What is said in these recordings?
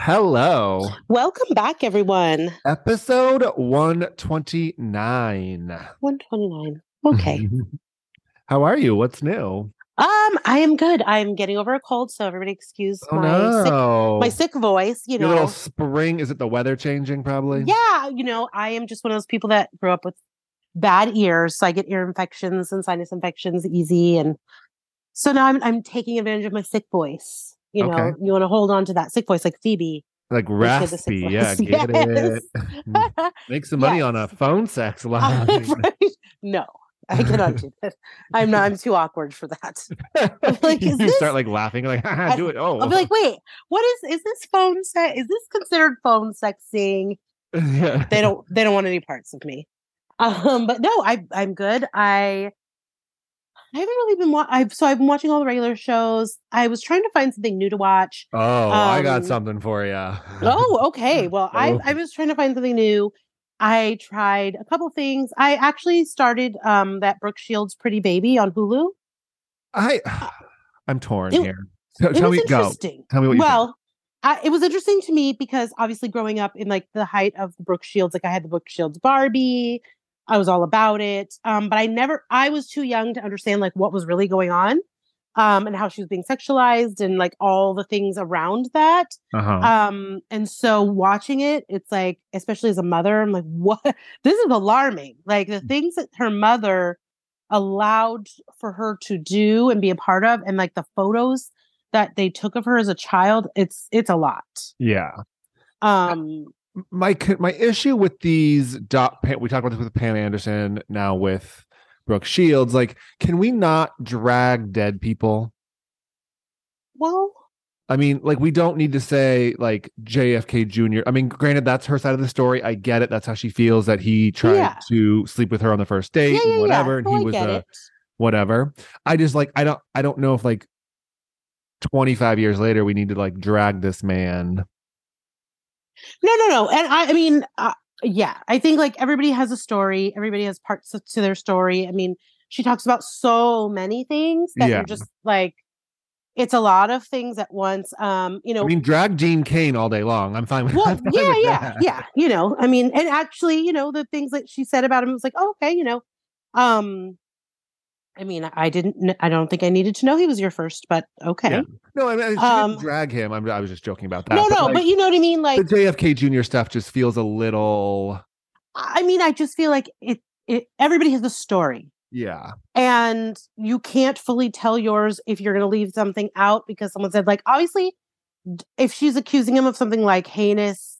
Hello. Welcome back, everyone. Episode 129. 129. Okay. How are you? What's new? Um, I am good. I'm getting over a cold, so everybody excuse Oh my no. sick my sick voice, you Your know. little spring. Is it the weather changing probably? Yeah, you know, I am just one of those people that grew up with bad ears, so I get ear infections and sinus infections easy and so now I'm I'm taking advantage of my sick voice. You know, Okay. you want to hold on to that sick voice like Phoebe. Like when she had the sick raspy. Yeah, voice. get it. Make some money on a phone sex line. right? No, I cannot do that. I'm not. I'm too awkward for that. like, you this- start like laughing, like, I- do it. Oh, I'll be like, wait, what is is this phone sex? Is this considered phone sexing? yeah. They don't. They don't want any parts of me. Um, but no, I I'm good. I I haven't really been. Wa- I've so I've been watching all the regular shows. I was trying to find something new to watch. Oh, I got Um, something for you. Oh, okay. Well, I Oh. I was trying to find something new. I tried a couple things. I actually started um that Brooke Shields Pretty Baby on Hulu. I, I'm torn It- here. Tell, It tell me, go. Tell me what you think. well, I, it was interesting to me because obviously growing up in like the height of the Brooke Shields, like I had the Brooke Shields Barbie, I was all about it. Um, but I never, I was too young to understand like what was really going on, um, and how she was being sexualized and like all the things around that. Uh-huh. Um, and so watching it, it's like, especially as a mother, I'm like, what? This is alarming. Like the things that her mother allowed for her to do and be a part of, and like the photos that they took of her as a child, it's it's a lot. yeah. Um, my my issue with these dot we talked about this with Pam Anderson now with Brooke Shields like can we not drag dead people well, I mean like we don't need to say like JFK Jr. I mean granted that's her side of the story I get it that's how she feels that he tried Yeah. to sleep with her on the first date yeah, and yeah, whatever and No, he was a it. whatever I just like I don't I don't know if like 25 years later we need to like drag this man No, no, no. And I, I mean, uh, yeah, I think like everybody has a story. Everybody has parts to- their story. I mean, she talks about so many things that Yeah. you're just like, it's a lot of things at once. Um, you know, I mean drag Dean Cain all day long I'm fine with well, fine yeah, with yeah, that. yeah. You know, I mean, and actually, you know, the things that she said about him was like, oh, okay, you know, um, I mean, I didn't, I don't think I needed to know he was your first, but okay. Yeah. No, I mean, didn't Um, drag him. I'm, I was just joking about that. no, no, like, but you know what I mean? Like, the JFK Jr. stuff just feels a little, I mean, I just feel like it, it, everybody has a story. yeah, and you can't fully tell yours if you're going to leave something out because someone said like obviously if she's accusing him of something like heinous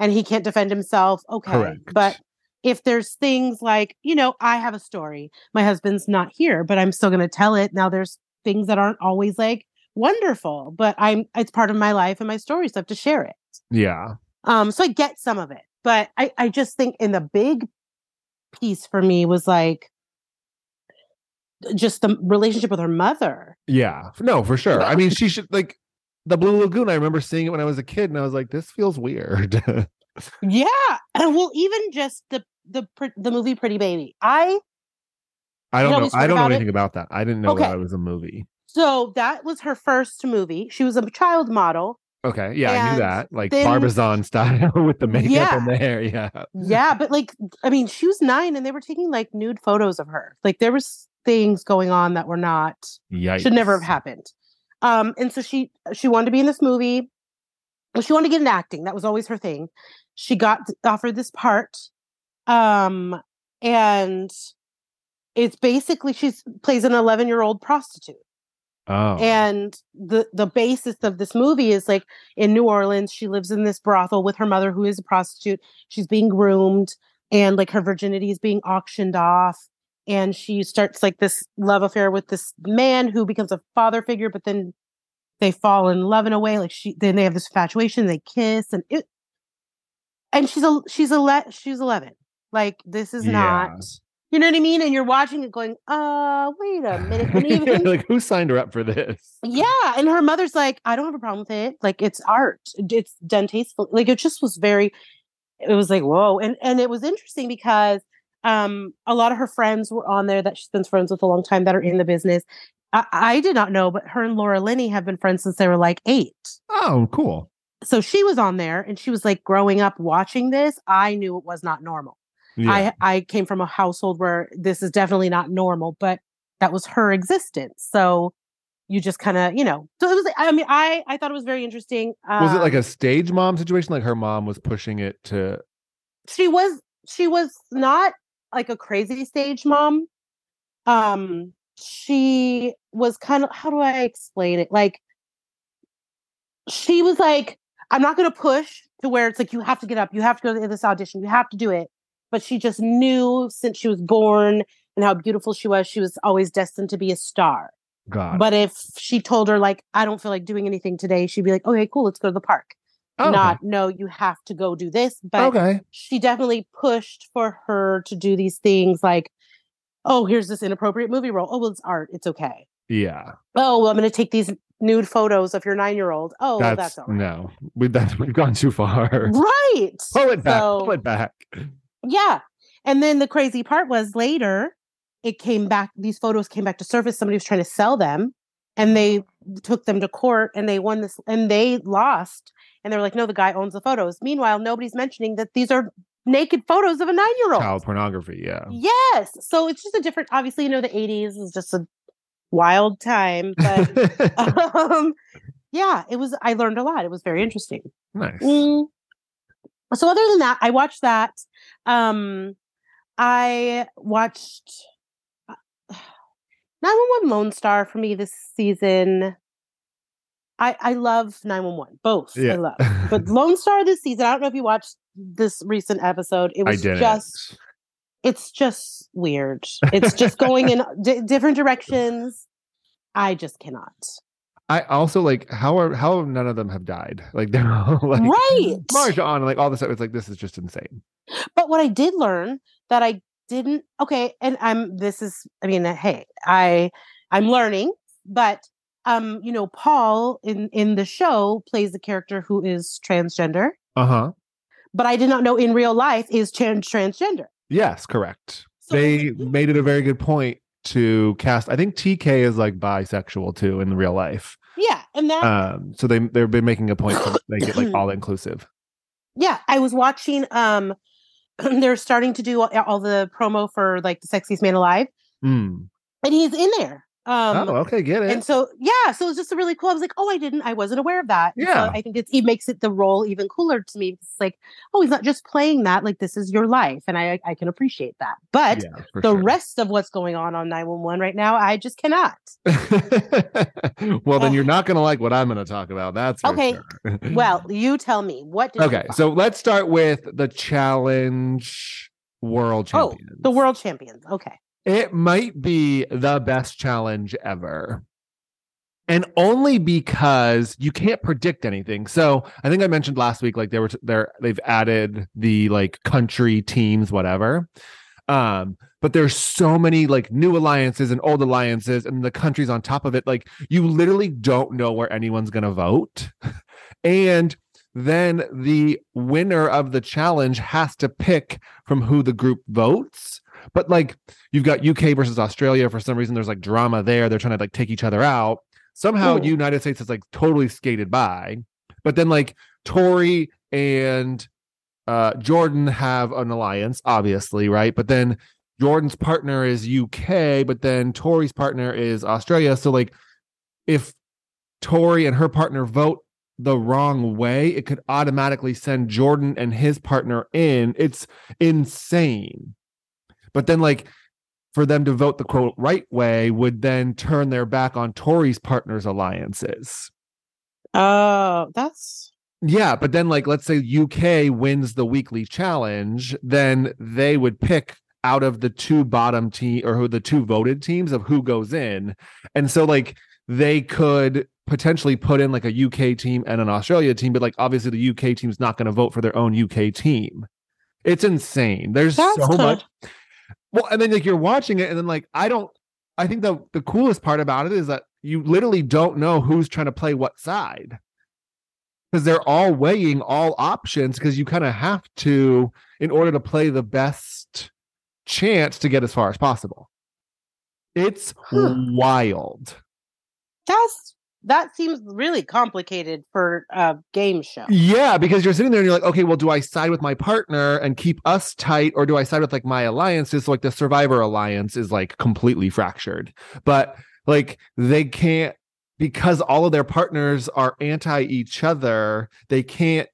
and he can't defend himself okay Correct. but if there's things like you know i have a story my husband's not here but i'm still going to tell it now there's things that aren't always like wonderful but i'm it's part of my life and my story so i have to share it yeah, um so i get some of it but i i just think in the big piece for me was like just the relationship with her mother yeah. No, for sure. I mean, she should like the Blue Lagoon. I remember seeing it when I was a kid, and I was like, this feels weird. yeah well even just the the the movie pretty baby i I don't know. I don't know about it. anything about that. I didn't know Okay. that it was a movie. so that was her first movie she was a child model Okay, yeah, I knew that, like then- Barbizon style with the makeup Yeah. and the hair. Yeah, yeah but like i mean she was nine and they were taking like nude photos of her like there was things going on that were not yikes. should never have happened um and so she she wanted to be in this movie well she wanted to get into acting that was always her thing she got offered this part um and it's basically she's plays an 11 year old prostitute. Oh, and the the basis of this movie is like in New Orleans she lives in this brothel with her mother who is a prostitute. She's being groomed and like her virginity is being auctioned off. And she starts like this love affair with this man who becomes a father figure but then they fall in love in a way like she then they have this infatuation they kiss and it and she's a she's a le- she's 11 Like this is Yeah. not. You know what I mean? And you're watching it, going, "Uh, wait a minute." And even like who signed her up for this? Yeah, and her mother's like, I don't have a problem with it. Like it's art. It's done tastefully. Like it just was very it was like, whoa. And and it was interesting because um a lot of her friends were on there that she's been friends with a long time that are in the business. I, I did not know, but her and Laura Linney have been friends since they were like eight. Oh, cool. So she was on there and she was like growing up watching this, I knew it was not normal. Yeah. I I came from a household where this is definitely not normal, but that was her existence. So you just kind of, you know. So it was. I mean, I I thought it was very interesting. was it like Um, a stage mom situation? Like her mom was pushing it to She was. She was not like a crazy stage mom. Um, she was kind of. How do I explain it? Like, she was like, I'm not going to push to where it's like you have to get up, you have to go to this audition, you have to do it. But she just knew since she was born and how beautiful she was, she was always destined to be a star. God. But if she told her like, I don't feel like doing anything today, she'd be like, okay, cool, let's go to the park. Oh, okay. Not, no, you have to go do this. But okay. she definitely pushed for her to do these things like, oh, here's this inappropriate movie role. Oh, well, it's art. It's okay. Yeah. Oh, well, I'm going to take these nude photos of your nine year old. Oh, well, that's, that's all right. no. We that's we've gone too far. Right. Pull it back. So- Pull it back. Yeah. And then the crazy part was later, it came back, these photos came back to surface. Somebody was trying to sell them and they took them to court and they won this and they lost. And they were like, no, the guy owns the photos. Meanwhile, nobody's mentioning that these are naked photos of a nine year old. Child pornography. Yeah. Yes. So it's just a different, obviously, you know, the 80s is just a wild time. But um, yeah, it was, I learned a lot. It was very interesting. nice. Mm. So other than that, I watched that. Um, I watched uh, 911 Lone Star for me this season. I I love 911 both. Yeah. I love. But Lone Star this season, I don't know if you watched this recent episode. It I was just it's just weird. It's just going in d- different directions. I just cannot. I also like how are how none of them have died. Like they're all like right. And like all this stuff. It's like this is just insane. But what I did learn that I didn't okay, and I'm this is I mean, hey, I I'm learning, but um, you know, Paul in in the show plays the character who is transgender, Uh huh. but I did not know in real life is trans transgender. Yes, correct. So they made it a very good point to cast. I think TK is like bisexual too in real life. yeah, and that Um, so they they've been making a point to make it like all inclusive. yeah, I was watching um they're starting to do all, all the promo for like the sexiest man alive, Mm. and he's in there. Um oh, okay, get it. and so yeah so it's just a really cool i was like oh i didn't i wasn't aware of that And so Yeah. i think it's it makes it the role even cooler to me it's like oh he's not just playing that like this is your life and i i can appreciate that but yeah, the sure. rest of what's going on on 911 right now i just cannot well, then you're not going to like what I'm going to talk about. That's Okay, sure. well you tell me what okay. So let's start with the challenge world champions. oh the world champions okay It might be the best challenge ever. And only because you can't predict anything. So I think I mentioned last week, like they were they're they've added the like country teams, whatever. Um, but there's so many like new alliances and old alliances, and the countries on top of it. Like you literally don't know where anyone's gonna vote. and then the winner of the challenge has to pick from who the group votes. But like you've got UK versus Australia. For some reason, there's like drama there. They're trying to like take each other out. Somehow, Ooh. United States is like totally skated by. But then like Tori and uh Jordan have an alliance, obviously, right? But then Jordan's partner is UK, but then Tori's partner is Australia. So like if Tori and her partner vote the wrong way, it could automatically send Jordan and his partner in. It's insane. But then, like, for them to vote the quote right way would then turn their back on Tori's partners' alliances. oh that's Yeah, but then, like, let's say UK wins the weekly challenge, then they would pick out of the two bottom team or who the two voted teams of who goes in. And so, like, they could potentially put in like a UK team and an Australia team, but like, obviously, the UK team's not going to vote for their own UK team. It's insane. There's That's so much. Well, and then like you're watching it, and then like I don't. I think the the coolest part about it is that you literally don't know who's trying to play what side because they're all weighing all options because you kind of have to in order to play the best chance to get as far as possible. It's Huh. wild. That's that seems really complicated for a game show. Yeah, because you're sitting there and you're like, okay, well, do I side with my partner and keep us tight, or do I side with like my alliances? So, like the Survivor alliance is like completely fractured, but like they can't because all of their partners are anti each other. They can't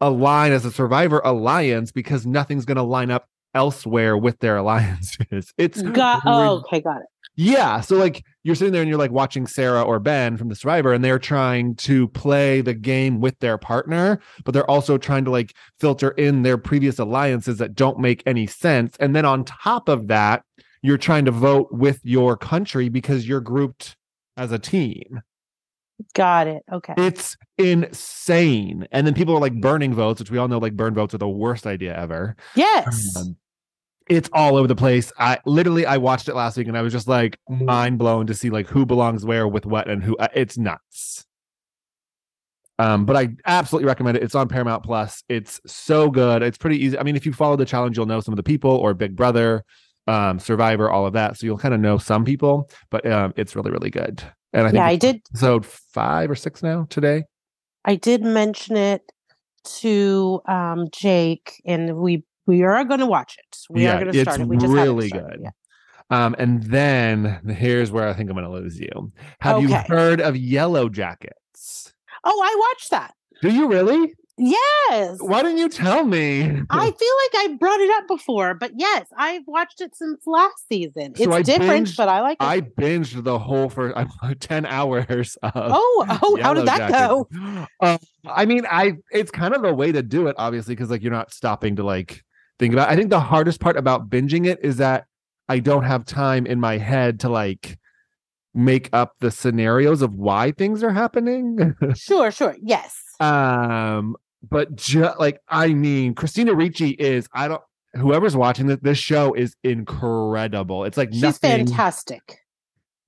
align as a Survivor alliance because nothing's going to line up elsewhere with their alliances. It's Got oh, okay, got it. Yeah. So like you're sitting there and you're like watching Sarah or Ben from the Survivor, and they're trying to play the game with their partner, but they're also trying to like filter in their previous alliances that don't make any sense. And then on top of that, you're trying to vote with your country because you're grouped as a team. Got it. Okay. It's insane. And then people are like burning votes, which we all know like burn votes are the worst idea ever. yes. Um, it's all over the place. I literally I watched it last week and I was just like mind blown to see like who belongs where with what and who. uh, It's nuts. Um, but I absolutely recommend it. It's on Paramount Plus. It's so good. It's pretty easy. I mean, if you follow the challenge, you'll know some of the people or Big Brother, um, Survivor, all of that. So you'll kind of know some people. But um, it's really really good. And I think yeah, I did episode five or six now today. I did mention it to um Jake and we we are going to watch it. We Yeah, are going to start it. We just really good. yet. Um, and then here's where I think I'm going to lose you. Have you Okay. heard of Yellow Jackets? Oh, I watched that. Do you really? Yes. Why didn't you tell me? I feel like I brought it up before, but yes, I've watched it since last season. So it's I different, binged- but I like it. I binged the whole first ten hours. Of oh, oh, how did that go? Uh, I mean, I it's kind of the way to do it, obviously, because like you're not stopping to like think about. I think the hardest part about binging it is that I don't have time in my head to like make up the scenarios of why things are happening. Sure, sure. Yes. um, but just like I mean, Christina Ricci is I don't. Whoever's watching this, this show is incredible. It's like She's nothing. fantastic.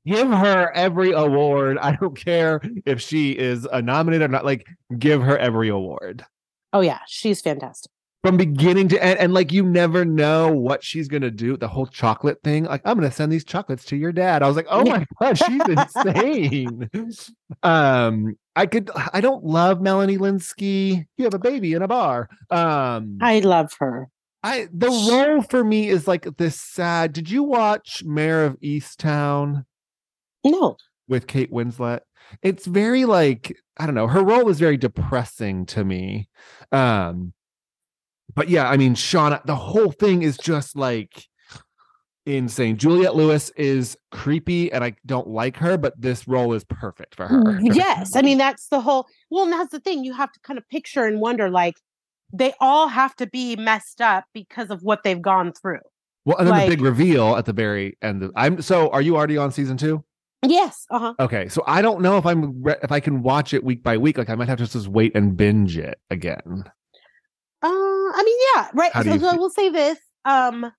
Give her every award. I don't care if she is a nominated or not. Like, give her every award Oh yeah, she's fantastic. From beginning to end. And like, you never know what she's gonna do. The whole chocolate thing. Like, I'm gonna send these chocolates to your dad. I was like, oh my god, she's insane. um, I could. I don't love Melanie Lynskey. You have a baby in a bar. Um, I love her. I the role for me is like this sad. Did you watch Mare of Easttown? No. with Kate Winslet. It's very like I don't know. Her role is very depressing to me. Um, but yeah, I mean, Shauna, the whole thing is just like insane. Juliette Lewis is creepy, and I don't like her, but this role is perfect for her. yes. I mean, that's the whole well, and that's the thing. You have to kind of picture and wonder like they all have to be messed up because of what they've gone through. well, and then like- the big reveal at the very end. Of, I'm so. Are you already on season two? Yes. Uh-huh. Okay, so I don't know if I'm re- if I can watch it week by week. Like I might have to just wait and binge it again. Uh I mean, yeah, right. So, you so I will say this. Um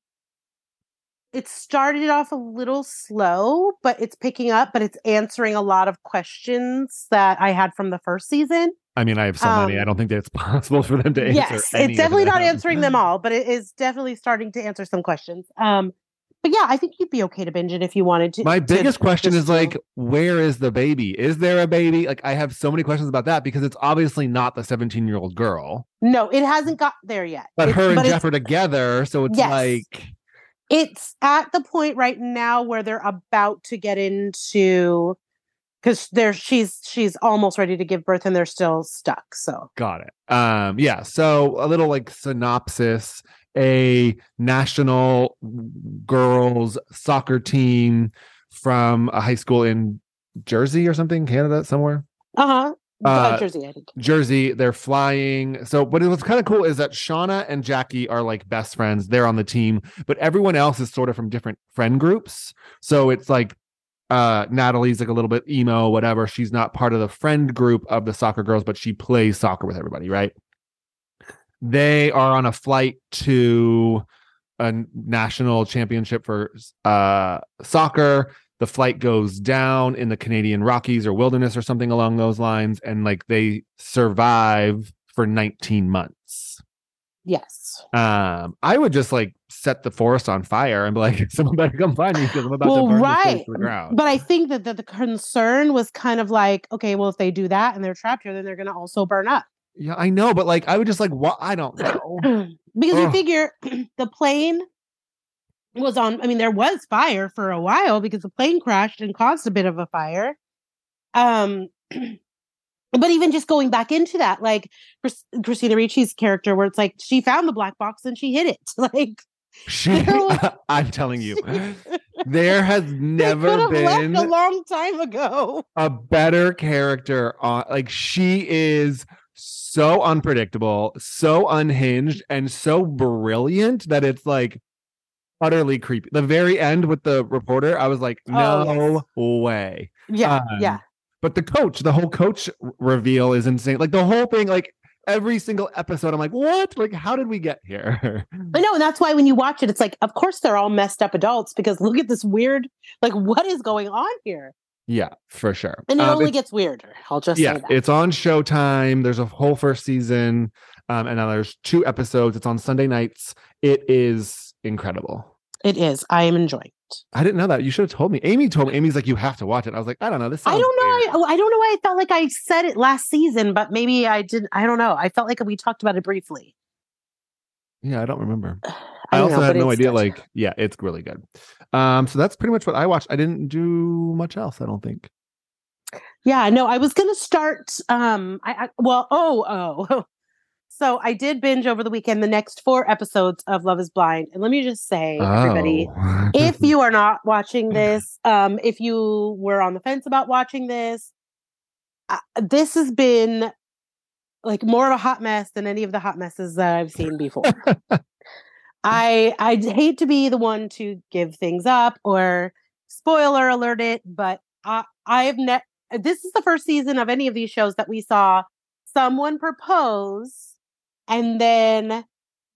it started off a little slow, but it's picking up, but it's answering a lot of questions that I had from the first season. I mean, I have so many. I Um, don't think that it's possible for them to answer. yes, it's definitely not answering them all, but it is definitely starting to answer some questions. Um, but yeah, I think you'd be okay to binge it if you wanted to. My to biggest question is like, where is the baby? Is there a baby? Like, I have so many questions about that because it's obviously not the 17 year old girl, no, it hasn't got there yet. but It's- her and but Jeff are together. So it's Yes. like, it's at the point right now where they're about to get into because they're she's she's almost ready to give birth and they're still stuck so got it. Um, yeah. So a little like synopsis a national girls soccer team from a high school in Jersey or something, Canada, somewhere. uh-huh Uh, uh, jersey i think Jersey. They're flying. So, but what's kind of cool is that Shauna and Jackie are like best friends. They're on the team, but everyone else is sort of from different friend groups. So it's like uh Natalie's like a little bit emo, whatever. She's not part of the friend group of the soccer girls, but she plays soccer with everybody, right? They are on a flight to a national championship for uh, soccer. The flight goes down in the Canadian Rockies or wilderness or something along those lines, and like they survive for 19 months. Yes. Um, I would just like set the forest on fire and be like, someone better come find me because I'm about Well, to burn right. to the ground. But I think that, that the concern was kind of like, okay, well, if they do that and they're trapped here, then they're going to also burn up. Yeah, I know, but like I would just like what I don't know. because you figure the plane was on i mean there was fire for a while because the plane crashed and caused a bit of a fire. Um but even just going back into that like christina ricci's character where it's like she found the black box and she hid it like She, was- I'm telling you, there has never been left a long time ago. a better character on like she is so unpredictable, so unhinged, and so brilliant that it's like utterly creepy. The very end with the reporter, I was like, Oh, no way. yeah Um, yeah But the coach, the whole coach reveal is insane. Like the whole thing, like every single episode, I'm like, what? Like, how did we get here? I know, and that's why when you watch it, it's like, of course they're all messed up adults because look at this weird, like, what is going on here? Yeah, for sure. And it Um, only gets weirder. I'll just yeah, say that. it's on Showtime. There's a whole first season, um, and now there's two episodes. It's on Sunday nights. It is incredible. It is. I am enjoying. it. I didn't know that. You should have told me. Amy told me. Amy's like, you have to watch it. I was like, I don't know. This I don't know. I, oh, I don't know why I felt like I said it last season, but maybe I didn't. I don't know. I felt like we talked about it briefly. Yeah, I don't remember. I, I, also know, had no idea. good. Like, yeah, it's really good. Um, so that's pretty much what I watched. I didn't do much else. I don't think. yeah, no, I was gonna start. Um, I, I well, oh, oh. So I did binge over the weekend the next four episodes of Love Is Blind, and let me just say, everybody, Oh. if you are not watching this, um, if you were on the fence about watching this, uh, this has been like more of a hot mess than any of the hot messes that I've seen before. I I hate to be the one to give things up or spoiler alert it, but I I have net. This is the first season of any of these shows that we saw someone propose and then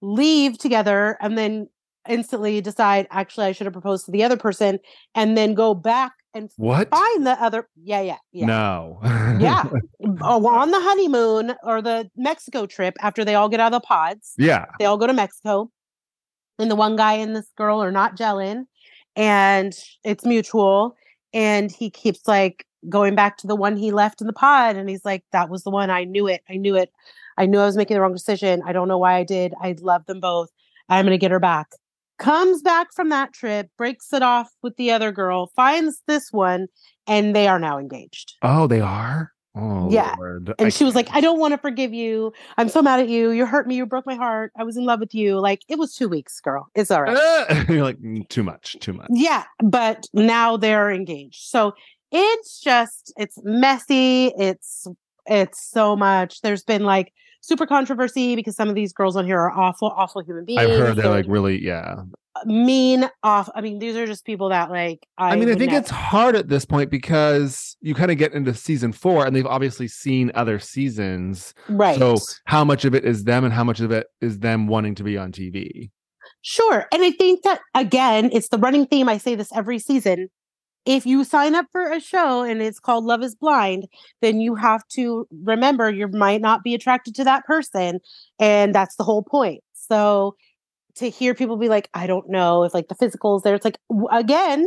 leave together and then instantly decide actually I should have proposed to the other person and then go back and what? find the other yeah yeah yeah. No. yeah. Oh, on the honeymoon or the Mexico trip after they all get out of the pods yeah. they all go to Mexico and the one guy and this girl are not gelling and it's mutual and he keeps like going back to the one he left in the pod and he's like that was the one. I knew it. I knew it. I knew I was making the wrong decision. I don't know why I did. I love them both. I'm going to get her back comes back from that trip breaks it off with the other girl finds this one and they are now engaged Oh, they are. Oh, Yeah. Lord. and I she was like. I don't want to forgive you. I'm so mad at you. You hurt me. You broke my heart. I was in love with you. Like, it was two weeks, girl. It's all right. Ah! You're like "Mm, too much, too much. yeah. But now they're engaged. So it's just, it's messy. It's, it's so much. There's been like super controversy because some of these girls on here are awful, awful human beings. I've heard they're like really, yeah. Uh, mean off. I mean, these are just people that like, I, I, mean, I think never- it's hard at this point because you kind of get into season four, and they've obviously seen other seasons. right. So, how much of it is them, and how much of it is them wanting to be on TV? Sure. And I think that again, it's the running theme. I say this every season. If you sign up for a show and it's called Love is Blind, then you have to remember you might not be attracted to that person. And that's the whole point. So to hear people be like, I don't know if like the physicals there, it's like, again,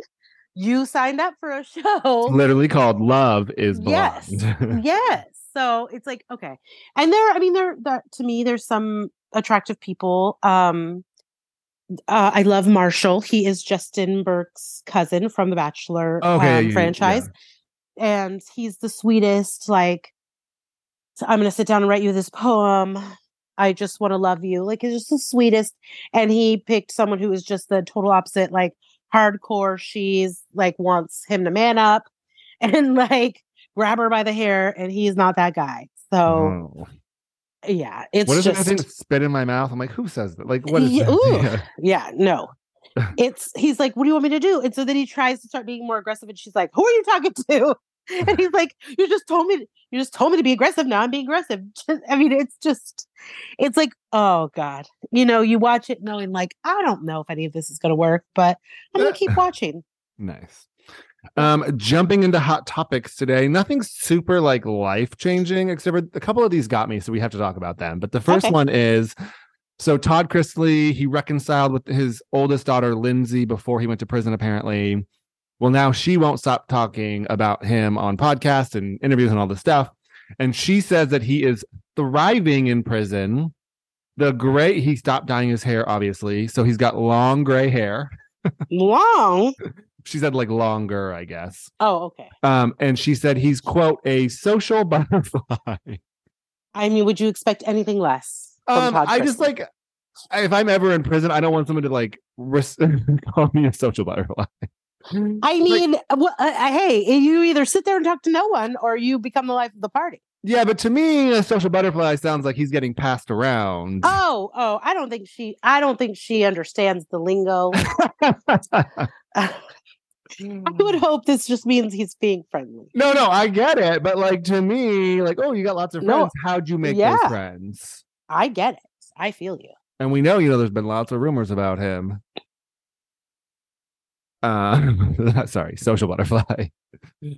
you signed up for a show. It's literally called Love is Yes. Blind. yes. So it's like, okay. And there, I mean, there, that to me, there's some attractive people. Um, uh, I love Marshall. He is Justin Burke's cousin from the Bachelor Okay, um, you- franchise, and he's the sweetest. Like, I'm going to sit down and write you this poem. I just want to love you. Like, he's just the sweetest. And he picked someone who is just the total opposite, like hardcore. She's like wants him to man up and like grab her by the hair, and he's not that guy. So Oh. Yeah, it's What is just it? I think spit in my mouth. I'm like, who says that? Like, what is Yeah, that? Yeah. yeah, no. It's he's like, what do you want me to do? And so then he tries to start being more aggressive, and she's like, who are you talking to? and he's like, "You just told me, you just told me to be aggressive. Now I'm being aggressive." I mean, it's just, it's like, oh god, you know, you watch it knowing like, I don't know if any of this is going to work, but I'm going to keep watching. Nice. Um, jumping into hot topics today. Nothing super like life changing, except for a couple of these got me, so we have to talk about them. But the first Okay. one is so Todd Chrisley, he reconciled with his oldest daughter, Lindsay, before he went to prison, apparently. Well, now she won't stop talking about him on podcasts and interviews and all this stuff. And she says that he is thriving in prison. The gray, he stopped dyeing his hair, obviously. So he's got long gray hair. Long. She said like longer, I guess. Oh, okay. Um, and she said he's quote a social butterfly. I mean, would you expect anything less? Um, I just like if I'm ever in prison, I don't want someone to like res- call me a social butterfly. I mean, well, uh, uh, hey, you either sit there and talk to no one, or you become the life of the party. Yeah, but to me, a social butterfly sounds like he's getting passed around. Oh, oh, I don't think she. I don't think she understands the lingo. I would hope this just means he's being friendly. no, no, I get it, but like to me, like, oh, you got lots of No. friends. How'd you make Yeah. those friends? I get it. I feel you. And we know, you know, there's been lots of rumors about him. Uh, sorry, social butterfly.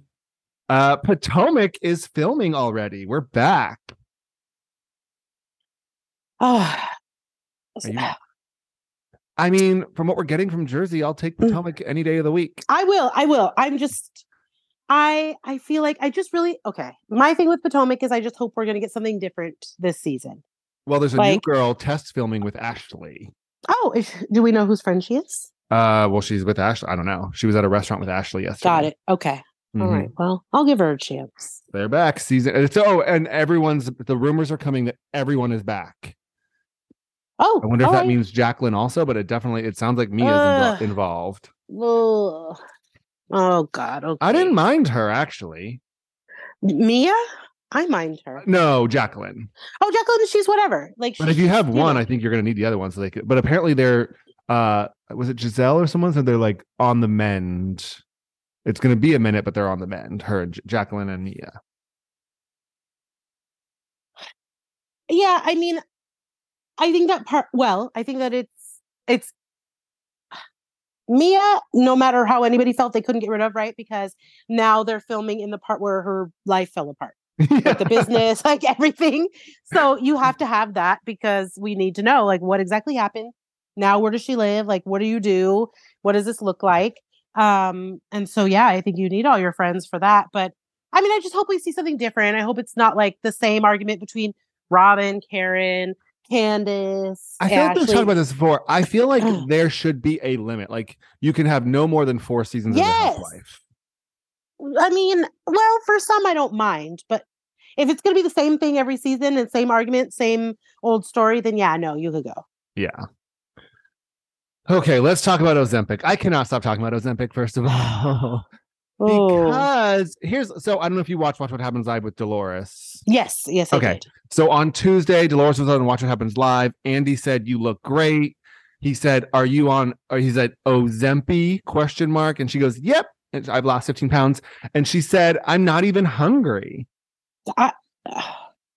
Uh, Potomac is filming already. We're back. Oh, you- I mean, from what we're getting from Jersey, I'll take Mm. Potomac any day of the week. I will. I will. I'm just. I I feel like I just really okay. My thing with Potomac is I just hope we're going to get something different this season. Well, there's a new girl test filming with Ashley. Oh, is, do we know whose friend she is? Uh, well, she's with Ashley. I don't know. She was at a restaurant with Ashley yesterday. Got it. Okay. All Mhm. right. Well, I'll give her a chance. They're back. Season. It's, oh, and everyone's. The rumors are coming that everyone is back. Oh, I wonder if that right. means Jacqueline also, but it definitely. It sounds like Mia's Ugh. invo- involved. Ugh. Oh God. Okay. I didn't mind her actually. Mia. I mind her. No, Jacqueline. Oh, Jacqueline. She's whatever. Like, But if you have one, know. I think you're going to need the other one. So they could. But apparently they're. Uh, was it Gizelle or someone said they're like on the mend? It's going to be a minute, but they're on the mend. Her, J- Jacqueline, and Mia. yeah i mean i think that part well i think that it's it's mia no matter how anybody felt they couldn't get rid of right because now they're filming in the part where her life fell apart like the business like everything. So you have to have that because we need to know like what exactly happened. Now where does she live? Like what do you do? What does this look like? Um and so yeah i think you need all your friends for that but i mean i just hope we see something different. I hope it's not like the same argument between robin karen Candiace I feel like we've talked about this before. I feel like there should be a limit. Like you can have no more than four seasons Yes. of Housewife. I mean, well, for some I don't mind, but if it's going to be the same thing every season and same argument, same old story, then yeah, no, you could go. Yeah. Okay, let's talk about Ozempic. I cannot stop talking about Ozempic, first of all. Oh, because here's so I don't know if you watch Watch What Happens Live with Dolores. yes, yes, I Okay. did. So on Tuesday, Dolores was on Watch What Happens Live. Andy said, You look great. He said, Are you on or he said Ozempi question mark? And she goes, Yep. And I've lost 15 pounds. And she said, I'm not even hungry. I,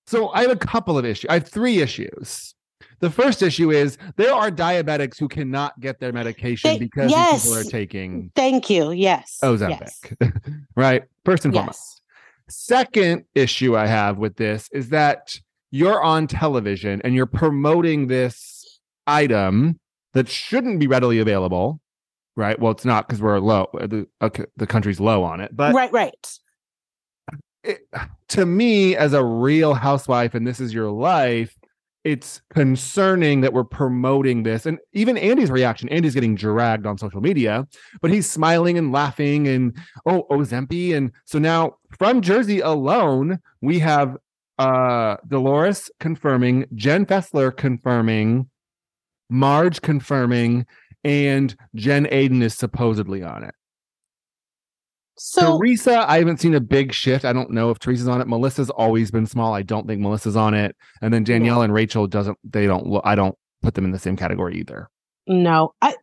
So I have a couple of issues. I have three issues. The first issue is there are diabetics who cannot get their medication They- because these people are taking thank you. Yes. Ozempic. Yes. right? First and foremost. Second issue I have with this is that you're on television and you're promoting this item that shouldn't be readily available, right? Well, it's not because we're low. The okay, the country's low on it, but right, right. it, to me, as a real housewife, and this is your life, it's concerning that we're promoting this. And even Andy's reaction, Andy's getting dragged on social media, but he's smiling and laughing and oh, Ozempi. And so now from Jersey alone, we have uh Dolores confirming, Jen Fessler confirming, Marge confirming, and Jen Aydin is supposedly on it. So Teresa, I haven't seen a big shift. I don't know if Teresa's on it. Melissa's always been small. I don't think Melissa's on it. And then Danielle and Rachel doesn't. They don't. look I don't put them in the same category either. no, I.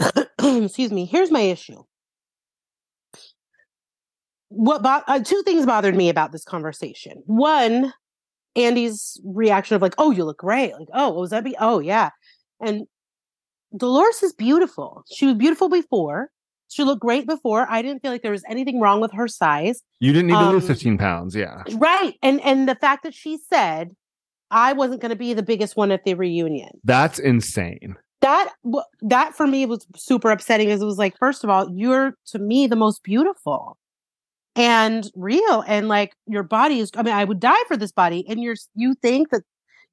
excuse me. Here's my issue. what bo- uh, two things bothered me about this conversation. One, Andy's reaction of like, "Oh, you look great." Like, "Oh, what was that be?" Oh, yeah. And Dolores is beautiful. She was beautiful before. She looked great before. I didn't feel like there was anything wrong with her size. You didn't need to lose Um, 15 pounds. Yeah. Right. And and the fact that she said I wasn't going to be the biggest one at the reunion. That's insane. That that for me was super upsetting as it was like first of all, you're to me the most beautiful and real and like your body is I mean I would die for this body and you're you think that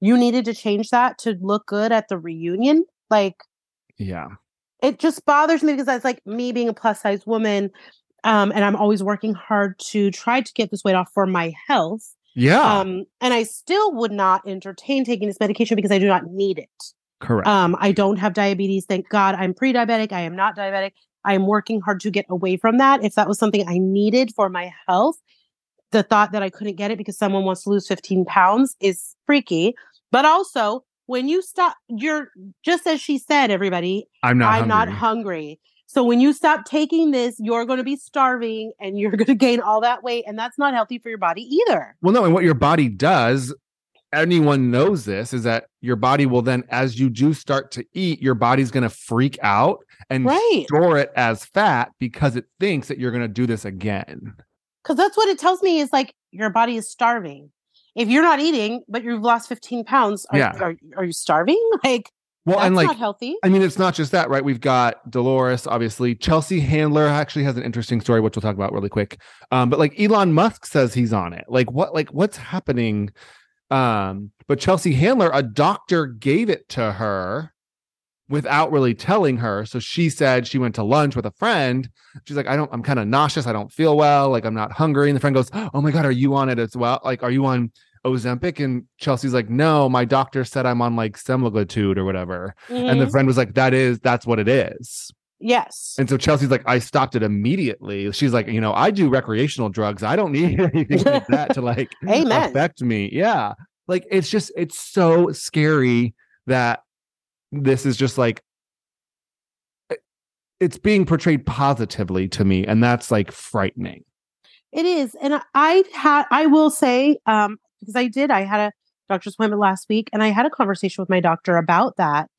you needed to change that to look good at the reunion? Like Yeah. It just bothers me because that's like me being a plus size woman um, and i'm always working hard to try to get this weight off for my health Yeah. um, and i still would not entertain taking this medication because i do not need it Correct. um, i don't have diabetes thank god i'm pre-diabetic i am not diabetic i am working hard to get away from that if that was something i needed for my health the thought that i couldn't get it because someone wants to lose 15 pounds is freaky but also when you stop you're just as she said everybody I'm not. I'm not hungry. hungry. So when you stop taking this, you're going to be starving and you're going to gain all that weight. And that's not healthy for your body either. Well, no, and what your body does, anyone knows this, is that your body will then, as you do start to eat, your body's going to freak out and Right. store it as fat because it thinks that you're going to do this again. Because that's what it tells me is like your body is starving. If you're not eating, but you've lost 15 pounds, are, Yeah. are, are you starving? Like, Well, that's and like, not healthy. I mean, it's not just that, right? We've got Dolores, obviously. Chelsea Handler actually has an interesting story, which we'll talk about really quick. Um, but like Elon Musk says he's on it. Like what? Like what's happening? Um, but Chelsea Handler, a doctor gave it to her without really telling her. So she said she went to lunch with a friend. She's like, I don't, I'm kind of nauseous. I don't feel well. Like I'm not hungry. And the friend goes, Oh my God, are you on it as well? Like, are you on Ozempic? And Chelsea's like, No, my doctor said I'm on like semaglutide or whatever. And the Mhm. friend was like, That is, that's what it is. yes. And so Chelsea's like, I stopped it immediately. She's like, you know, I do recreational drugs. I don't need anything like that to like Amen. affect me. Yeah. Like it's just it's so scary that this is just like it's being portrayed positively to me. And that's like frightening. It is. And I- had, I will say, um, because I did, I had a doctor's appointment last week and I had a conversation with my doctor about that.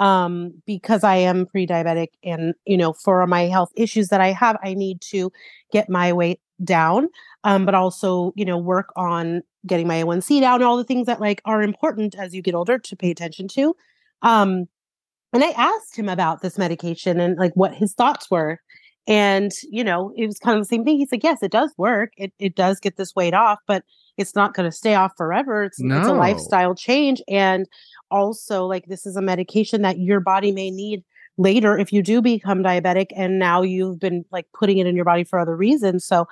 Um, because I am pre diabetic and, you know, for my health issues that I have, I need to get my weight down, um, but also, you know, work on getting my A1C down, all the things that like are important as you get older to pay attention to. Um, and I asked him about this medication and like what his thoughts were. And, you know, it was kind of the same thing. He's like, yes, it does work. It, it does get this weight off, but it's not going to stay off forever. It's, it's a lifestyle change. And also, like, this is a medication that your body may need later if you do become diabetic. And now you've been like putting it in your body for other reasons. So,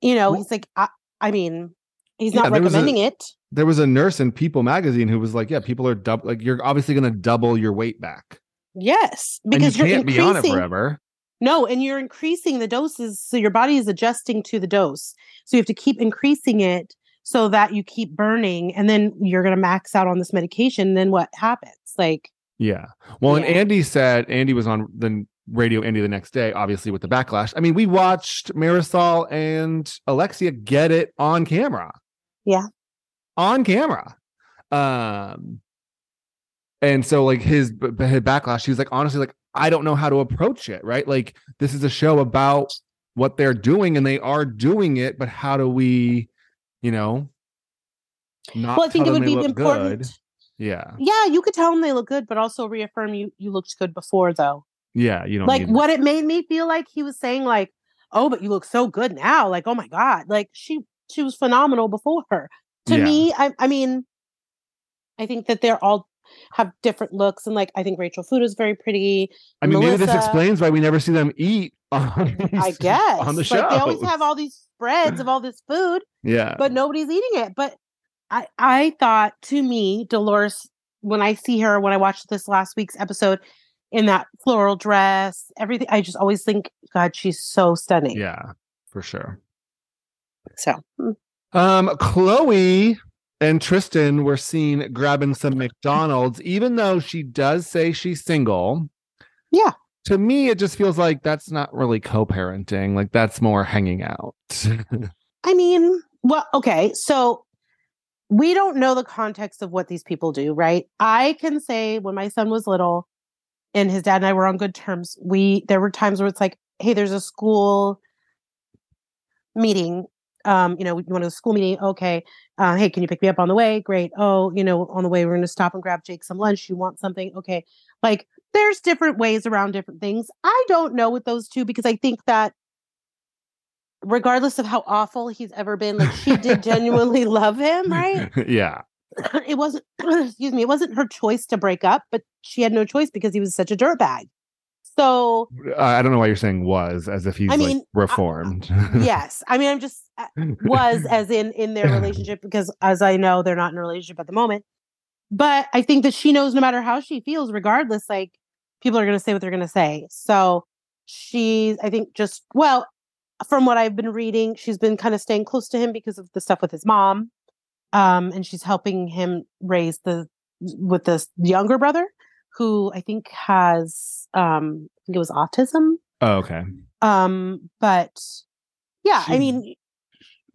you know, Well- he's like, I, I mean, he's Yeah, not was a- recommending it. There was a nurse in People magazine who was like, Yeah, people are double like you're obviously gonna double your weight back. Yes, And you because you're can't be on it forever. No, and you're increasing the doses, so your body is adjusting to the dose. So you have to keep increasing it so that you keep burning, and then you're going to max out on this medication. Then what happens? Like, Yeah. Well, and Andy said Andy was on the radio Andy the next day, obviously with the backlash. I mean, we watched Marisol and Alexia get it on camera. Yeah. On camera. Um and so like his, his backlash, he was like, honestly, like, I don't know how to approach it, right? Like, this is a show about what they're doing and they are doing it, but how do we, you know, not well, I think it would be important. good? Yeah. Yeah, you could tell them they look good, but also reaffirm you you looked good before, though. Yeah. You don't Like what it made me feel like he was saying, like, "Oh, but you look so good now." Like, "Oh my god!" Like she she was phenomenal before her. To Yeah. me, I I mean, I think that they're all have different looks, and like I think Rachel Fuda is very pretty. I mean, maybe this explains why we never see them eat on I guess on the show. like they always have all these spreads of all this food, yeah, but nobody's eating it. But I I thought to me, Dolores, when I see her, when I watched this last week's episode in that floral dress, everything, I just always think, God, she's so stunning. yeah, for sure. So mm, Um, Khloe and Tristan were seen grabbing some McDonald's, even though she does say she's single. Yeah. to me, it just feels like that's not really co-parenting. Like that's more hanging out. I mean, well, okay. So we don't know the context of what these people do, right? I can say when my son was little and his dad and I were on good terms, we there were times where it's like, hey, there's a school meeting. Um, you know, you want to school meeting. Okay. Uh, hey, can you pick me up on the way? Great. Oh, you know, on the way, we're going to stop and grab Jake some lunch. You want something? Okay. Like, there's different ways around different things. I don't know with those two because I think that regardless of how awful he's ever been, like she did genuinely love him, right? yeah. It wasn't, excuse me, it wasn't her choice to break up, but she had no choice because he was such a dirtbag. So I don't know why you're saying was as if he's I like mean, I- reformed. yes, I mean, I'm just uh, was as in in their relationship because as I know they're not in a relationship at the moment. But I think that she knows no matter how she feels, regardless, like people are going to say what they're going to say. So she's, I think, just well, from what I've been reading, she's been kind of staying close to him because of the stuff with his mom, um, and she's helping him raise the with this younger brother who I think has, um, I think it was autism. oh, okay. Um, but yeah, I mean,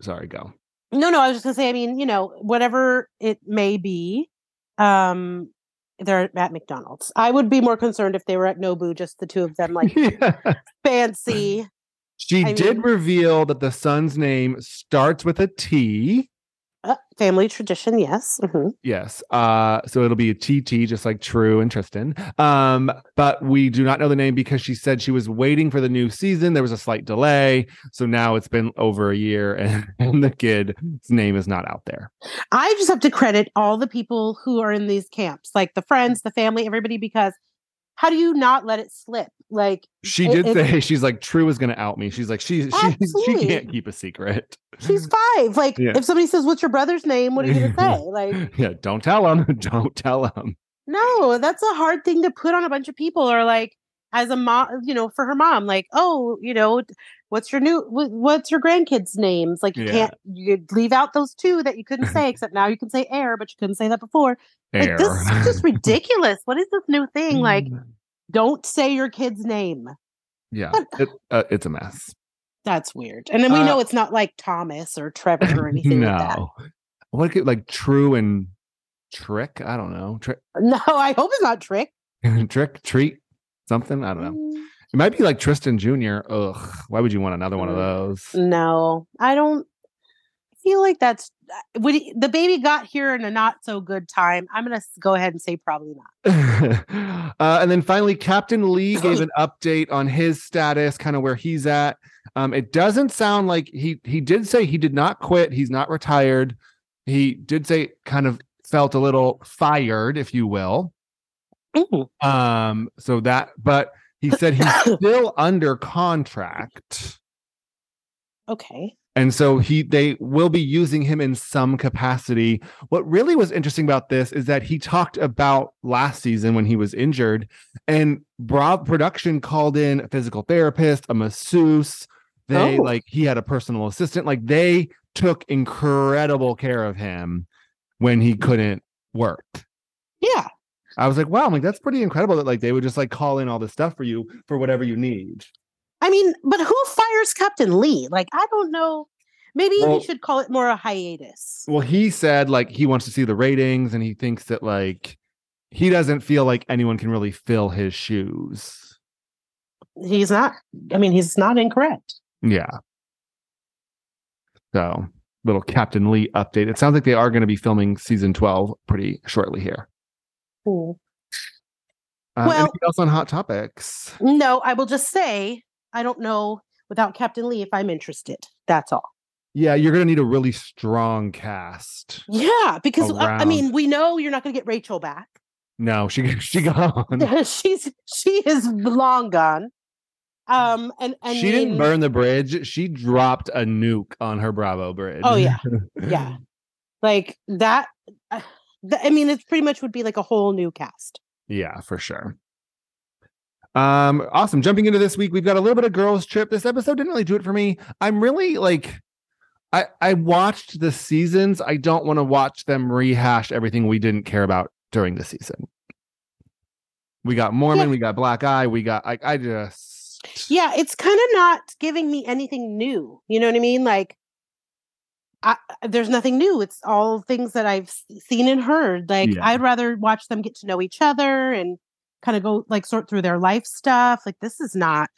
Sorry, go. no, no, I was just gonna say, I mean, you know, whatever it may be, um, they're at McDonald's. I would be more concerned if they were at Nobu, just the two of them, like fancy. She I did mean- reveal that the son's name starts with a T. Uh, family tradition, yes. mhm. Yes. Uh, so it'll be a TT, just like True and Tristan. Um, but we do not know the name because she said she was waiting for the new season. There was a slight delay. So now it's been over a year and, and the kid's name is not out there. I just have to credit all the people who are in these camps, like the friends, the family, everybody, because how do you not let it slip? Like She It- did it- say she's like True is gonna out me. She's like, she she, she can't keep a secret. she's five. Like Yeah. if somebody says, "What's your brother's name?" What are you gonna say? Like yeah, don't tell him. Don't tell him. No, that's a hard thing to put on a bunch of people or like as a mom, you know, for her mom, like, oh, you know, what's your new, what's your grandkids' names? Like, you Yeah. can't, you leave out those two that you couldn't say, except now you can say air, but you couldn't say that before. Air. Like, this is just ridiculous. What is this new thing? Like, Mm. Don't say your kid's name. yeah, it, uh, it's a mess. That's weird. And then we Uh, know it's not like Thomas or Trevor or anything like that. no, what could like True and Trick? I don't know. Trick, No, I hope it's not Trick. trick, treat, something. I don't know. Mm, It might be like Tristan Jr. Ugh, why would you want another one of Mm. those? No, I don't feel like that's uh, when he- the baby got here in a not so good time. I'm gonna go ahead and say probably not. uh, and then finally, Captain Lee gave an update on his status, kind of where he's at. Um, it doesn't sound like he he did say he did not quit. He's not retired. He did say kind of felt a little fired, if you will. Mm. Um, so that, but he said he's still under contract. Okay. And so he they will be using him in some capacity. What really was interesting about this is that he talked about last season when he was injured and Bravo production called in a physical therapist, a masseuse. They Oh. like he had a personal assistant. Like they took incredible care of him when he couldn't work. Yeah. I was like, wow, I'm like, that's pretty incredible that like they would just like call in all this stuff for you for whatever you need. I mean, but who fires Captain Lee? Like, I don't know. Maybe Well- he should call it more a hiatus. Well, he said like he wants to see the ratings and he thinks that like he doesn't feel like anyone can really fill his shoes. He's not. I mean, he's not incorrect. Yeah. So, little Captain Lee update. It sounds like they are going to be filming season 12 pretty shortly here. Cool. Um, Well- anything else on hot topics? No, I will just say I don't know without Captain Lee if I'm interested. That's all. Yeah, you're going to need a really strong cast. Yeah, because uh, I mean, we know you're not going to get Rachel back. No, she she gone. she's she is long gone. Um, and and she didn't burn the bridge. She dropped a nuke on her Bravo bridge. Oh, yeah. yeah like that i mean it pretty much would be like a whole new cast Yeah, for sure. Um, awesome. Jumping into this week, we've got a little bit of girls trip. This episode didn't really do it for me. I'm really like I I watched the seasons. I don't want to watch them rehash everything we didn't care about during the season. We got Mormon, Yeah. we got Black Eye, we got like I just Yeah, it's kind of not giving me anything new. You know what I mean? Like, I, there's nothing new. It's all things that I've seen and heard. Like, Yeah. I'd rather watch them get to know each other and kind of go like sort through their life stuff. Like, this is not.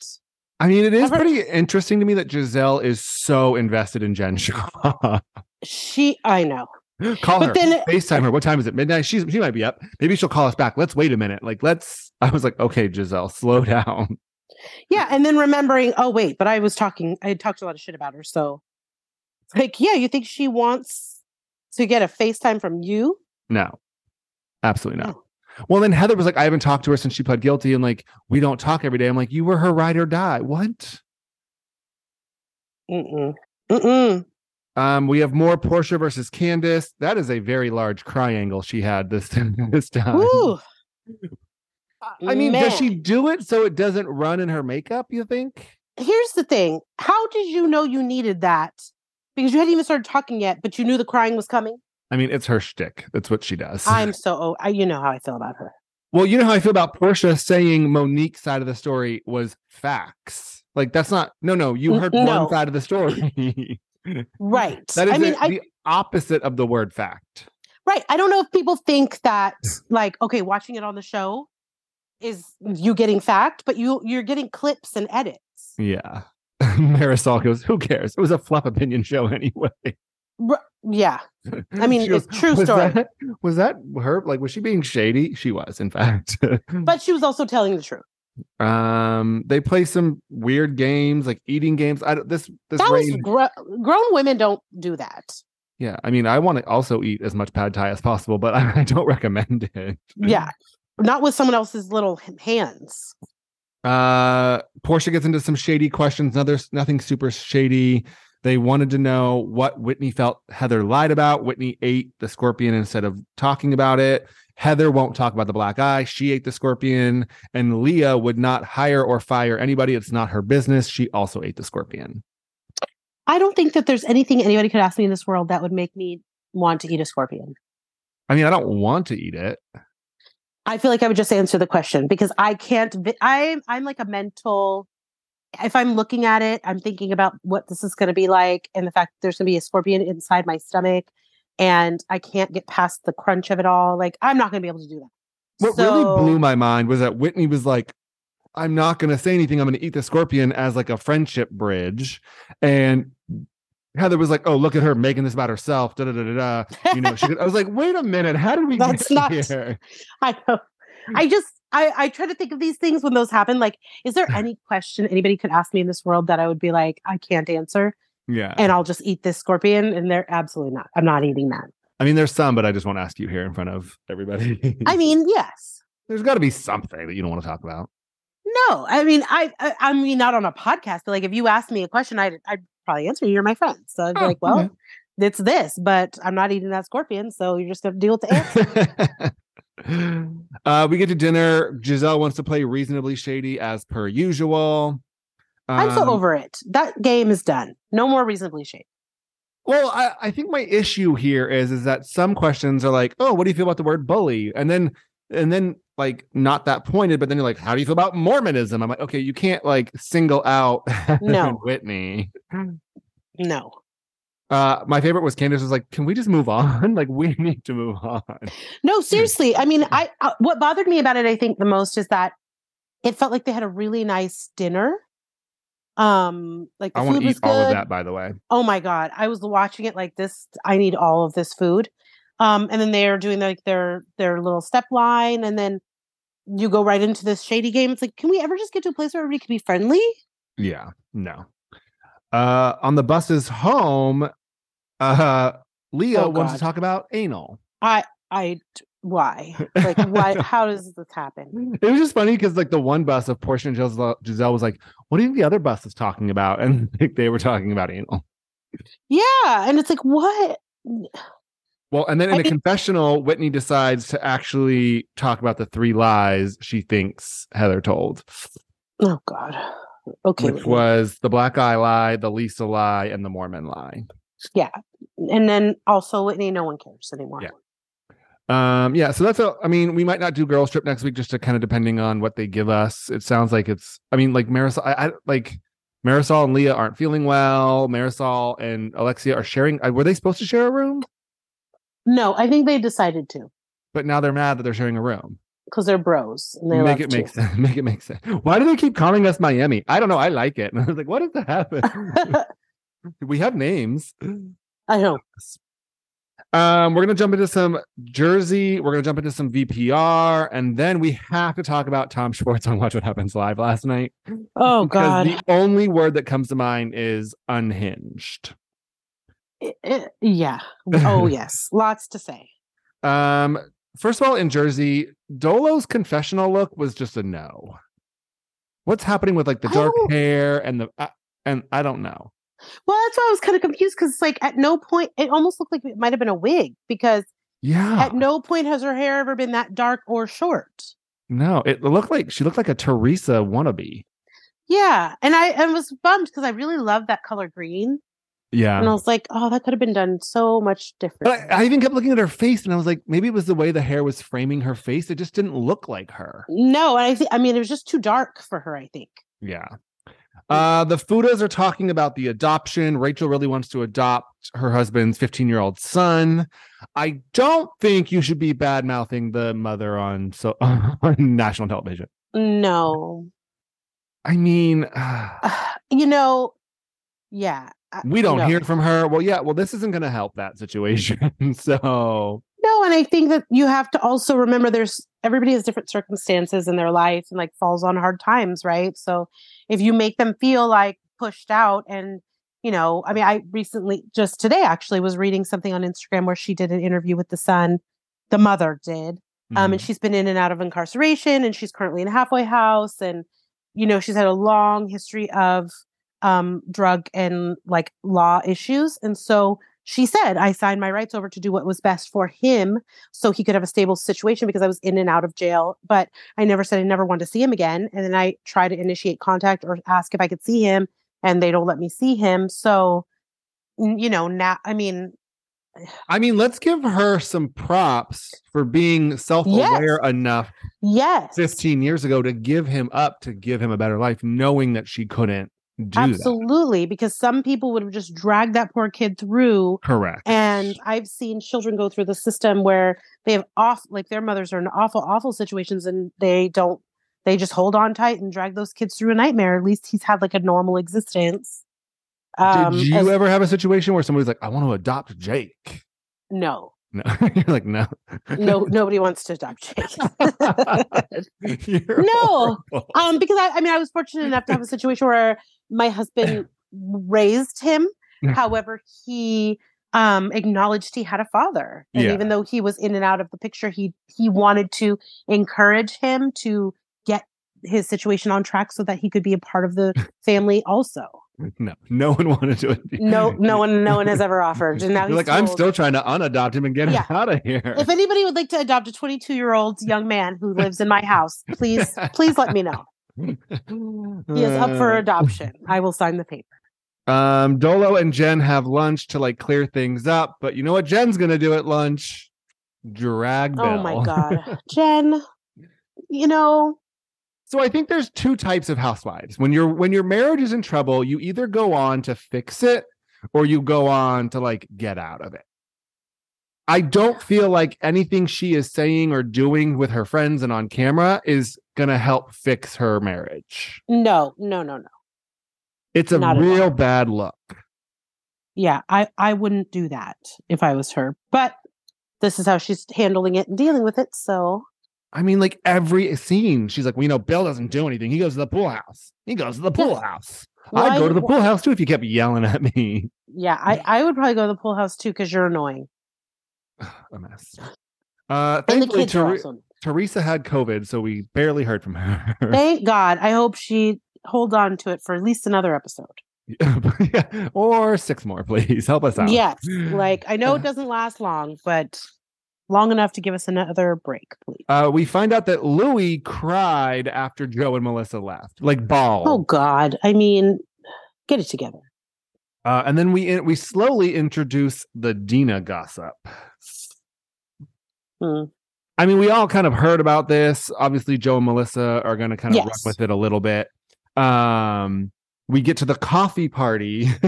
I mean, it is Ever- pretty interesting to me that Gizelle is so invested in Jen Shah. She, I know. call But her, then- FaceTime her. What time is it? Midnight. She's she might be up. Maybe she'll call us back. Let's wait a minute. Like, let's. I was like, okay, Gizelle, slow down. Yeah, and then remembering, oh wait, but I was talking. I had talked a lot of shit about her. So, like, yeah, you think she wants to get a FaceTime from you? No, absolutely not. Oh. Well, then Heather was like, I haven't talked to her since she pled guilty, and like, we don't talk every day. I'm like, you were her ride or die. What? Mm-mm. Mm-mm. Um, we have more Portia versus Candiace. That is a very large cryangle she had this this time. Woo. I mean, does she do it so it doesn't run in her makeup? You think? Here's the thing. How did you know you needed that? Because you hadn't even started talking yet, but you knew the crying was coming. I mean, it's her shtick. That's what she does. I'm so oh, I, you know how I feel about her. Well, you know how I feel about Portia saying Monique's side of the story was facts. Like that's not. No, no. You heard no. one side of the story. Right. that is I mean, the, I the opposite of the word fact. right. I don't know if people think that like, okay, watching it on the show is you getting fact, but you you're getting clips and edits. Yeah. Marisol goes, "Who cares? It was a fluff opinion show anyway." R- yeah. I mean, it's true was story. That, was that her? Like, was she being shady? She was, in fact. But she was also telling the truth. um, they play some weird games, like eating games. I don't. This this That was rain- gro- grown women don't do that. Yeah, I mean, I want to also eat as much pad thai as possible, but I, I don't recommend it. Yeah. Not with someone else's little hands. Uh, Portia gets into some shady questions. Another nothing super shady. They wanted to know what Whitney felt Heather lied about. Whitney ate the scorpion instead of talking about it. Heather won't talk about the black eye. She ate the scorpion, and Leah would not hire or fire anybody. It's not her business. She also ate the scorpion. I don't think that there's anything anybody could ask me in this world that would make me want to eat a scorpion. I mean, I don't want to eat it. I feel like I would just answer the question because I can't. vi- I'm I'm like a mental. If I'm looking at it, I'm thinking about what this is going to be like, and the fact that there's going to be a scorpion inside my stomach, and I can't get past the crunch of it all. Like I'm not going to be able to do that. What So- really blew my mind was that Whitney was like, I'm not going to say anything. I'm going to eat the scorpion as like a friendship bridge. And Heather was like, Oh, look at her making this about herself. Da, da, da, da, da. You know, she could, I was like, Wait a minute. How did we That's get not- here? I know. I just I I try to think of these things when those happen. Like, is there any question anybody could ask me in this world that I would be like, I can't answer, Yeah. and I'll just eat this scorpion? And they're absolutely not. I'm not eating that. I mean, there's some, but I just won't ask you here in front of everybody. I mean, yes. there's got to be something that you don't want to talk about. No, I mean, I, I, I mean, not on a podcast, but like if you asked me a question, I'd, I'd probably answer you. You're my friend, so I'd be Oh, like, well, okay. it's this, but I'm not eating that scorpion, so you're just gonna deal with the answer. uh, we get to dinner. Gizelle wants to play reasonably shady as per usual. I'm so Um, over it. That game is done. No more reasonably shady. Well, I, I think my issue here is is that some questions are like, oh, what do you feel about the word bully? And then and then like not that pointed, but then you're like, how do you feel about Mormonism? I'm like, okay, you can't like single out No. Whitney. No. Uh, my favorite was Candiace was like, can we just move on? like, we need to move on. No, seriously. I mean, I uh, what bothered me about it, I think, the most is that it felt like they had a really nice dinner. Um, like the I want food to was eat all of that, by the way. Oh my god, I was watching it like this. I need all of this food. Um, and then they're doing like their their little step line, and then you go right into this shady game. It's like, can we ever just get to a place where everybody can be friendly? Yeah, no. Uh, on the buses home, uh, Leah Oh, wants to talk about anal. I I why like why how does this happen? It was just funny because like the one bus of Portia and Gizelle, Gizelle was like, "What do you think the other bus is talking about?" And like, they were talking about anal. Yeah, and it's like what? Well, and then in I the mean- confessional, Whitney decides to actually talk about the three lies she thinks Heather told, Oh God. Okay. which was the black eye lie, the Lisa lie, and the Mormon lie. yeah, and then also Whitney. No one cares anymore. Yeah. Um, yeah, so that's a I mean, we might not do girls trip next week just to kind of depending on what they give us. It sounds like it's I mean, like Marisol I, I like Marisol and Leah aren't feeling well. Marisol and Alexia are sharing uh, were they supposed to share a room? No, I think they decided to But now they're mad that they're sharing a room. Because they're bros. And they make it make sense. Make it make sense. Why do they keep calling us Miami? I don't know. I like it. And I was like, what does that happen? we have names. I know. Um, we're gonna jump into some Jersey. We're gonna jump into some VPR, and then we have to talk about Tom Schwartz on Watch What Happens Live last night. Oh God. the only word that comes to mind is unhinged. I- I- yeah. Oh yes. Lots to say. Um, first of all, in Jersey, Dolo's confessional look was just a no. What's happening with like the dark don't- hair and the uh, and I don't know. Well, that's why I was kind of confused because it's like at no point it almost looked like it might have been a wig because Yeah, at no point has her hair ever been that dark or short. no, it looked like she looked like a Teresa wannabe. Yeah, and I, I was bummed because I really love that color green, Yeah, and I was like, oh, that could have been done so much different. But I, I even kept looking at her face and I was like, maybe it was the way the hair was framing her face. It just didn't look like her. no, and I think I mean it was just too dark for her. I think. Yeah. Uh, the Fudas are talking about the adoption. Rachel really wants to adopt her husband's 15 year old son. I don't think you should be bad mouthing the mother on so on national television. No, I mean, you know, yeah. I- we don't no. hear from her. Well, yeah, well, this isn't going to help that situation. so, No, and I think that you have to also remember there's everybody has different circumstances in their life and like falls on hard times, right? So if you make them feel like pushed out and you know, I mean, I recently just today actually was reading something on Instagram where she did an interview with the son, the mother did. Um, and mhm. she's been in and out of incarceration and she's currently in a halfway house and you know, she's had a long history of um drug and like law issues. And so she said, I signed my rights over to do what was best for him so he could have a stable situation because I was in and out of jail. But I never said I never wanted to see him again. And then I try to initiate contact or ask if I could see him, and they don't let me see him. So, you know, now, I mean, I mean, let's give her some props for being self aware enough yes. 15 years ago to give him up to give him a better life, knowing that she couldn't do that. Absolutely. Because some people would have just dragged that poor kid through. Correct. And I've seen children go through the system where they have off, like their mothers are in awful, awful situations and they don't, they just hold on tight and drag those kids through a nightmare. At least he's had like a normal existence. Um, Did you as- ever have a situation where somebody's like, I want to adopt Jake? no, No, you're like, no. no, nobody wants to adopt Jake. No. horrible. um, because I, I mean, I was fortunate enough to have a situation where my husband raised him. However, he um acknowledged he had a father, and Yeah. even though he was in and out of the picture, he he wanted to encourage him to get his situation on track so that he could be a part of the family also. No, no one wanted to. No, no one, no one has ever offered, and now he's like, I'm told- still trying to unadopt him and get Yeah. him out of here. If anybody would like to adopt a 22 year old young man who lives in my house, please, please let me know. He is up for Uh, adoption. I will sign the paper. Um, Dolo and Jen have lunch to like clear things up, but you know what Jen's gonna do at lunch? Drag Bell. Oh my god, Jen. You know, So I think there's two types of housewives. When your when your marriage is in trouble, you either go on to fix it or you go on to like get out of it. I don't feel like anything she is saying or doing with her friends and on camera is going to help fix her marriage. no, no, no, no. It's a Not real bad look. Yeah, I I wouldn't do that if I was her. But this is how she's handling it and dealing with it. So I mean, like every scene, she's like, well, you know, Bill doesn't do anything. He goes to the pool house. He goes to the pool house. I'd go to the pool house too if you kept yelling at me. yeah, I I would probably go to the pool house too because you're annoying. a mess. Uh, And the thankfully, Tere- also. Teresa had COVID, so we barely heard from her. Thank God. I hope she hold on to it for at least another episode. Yeah, or six more, please help us out. Yes, like I know it doesn't last long, but long enough to give us another break, please. Uh, we find out that Luis cried after Joe and Melissa left, like ball. Oh God, I mean, get it together. Uh, and then we we slowly introduce the Dina gossip. Hmm. I mean, we all kind of heard about this. Obviously, Joe and Melissa are going to kind of run Yes. with it a little bit. Um, we get to the coffee party.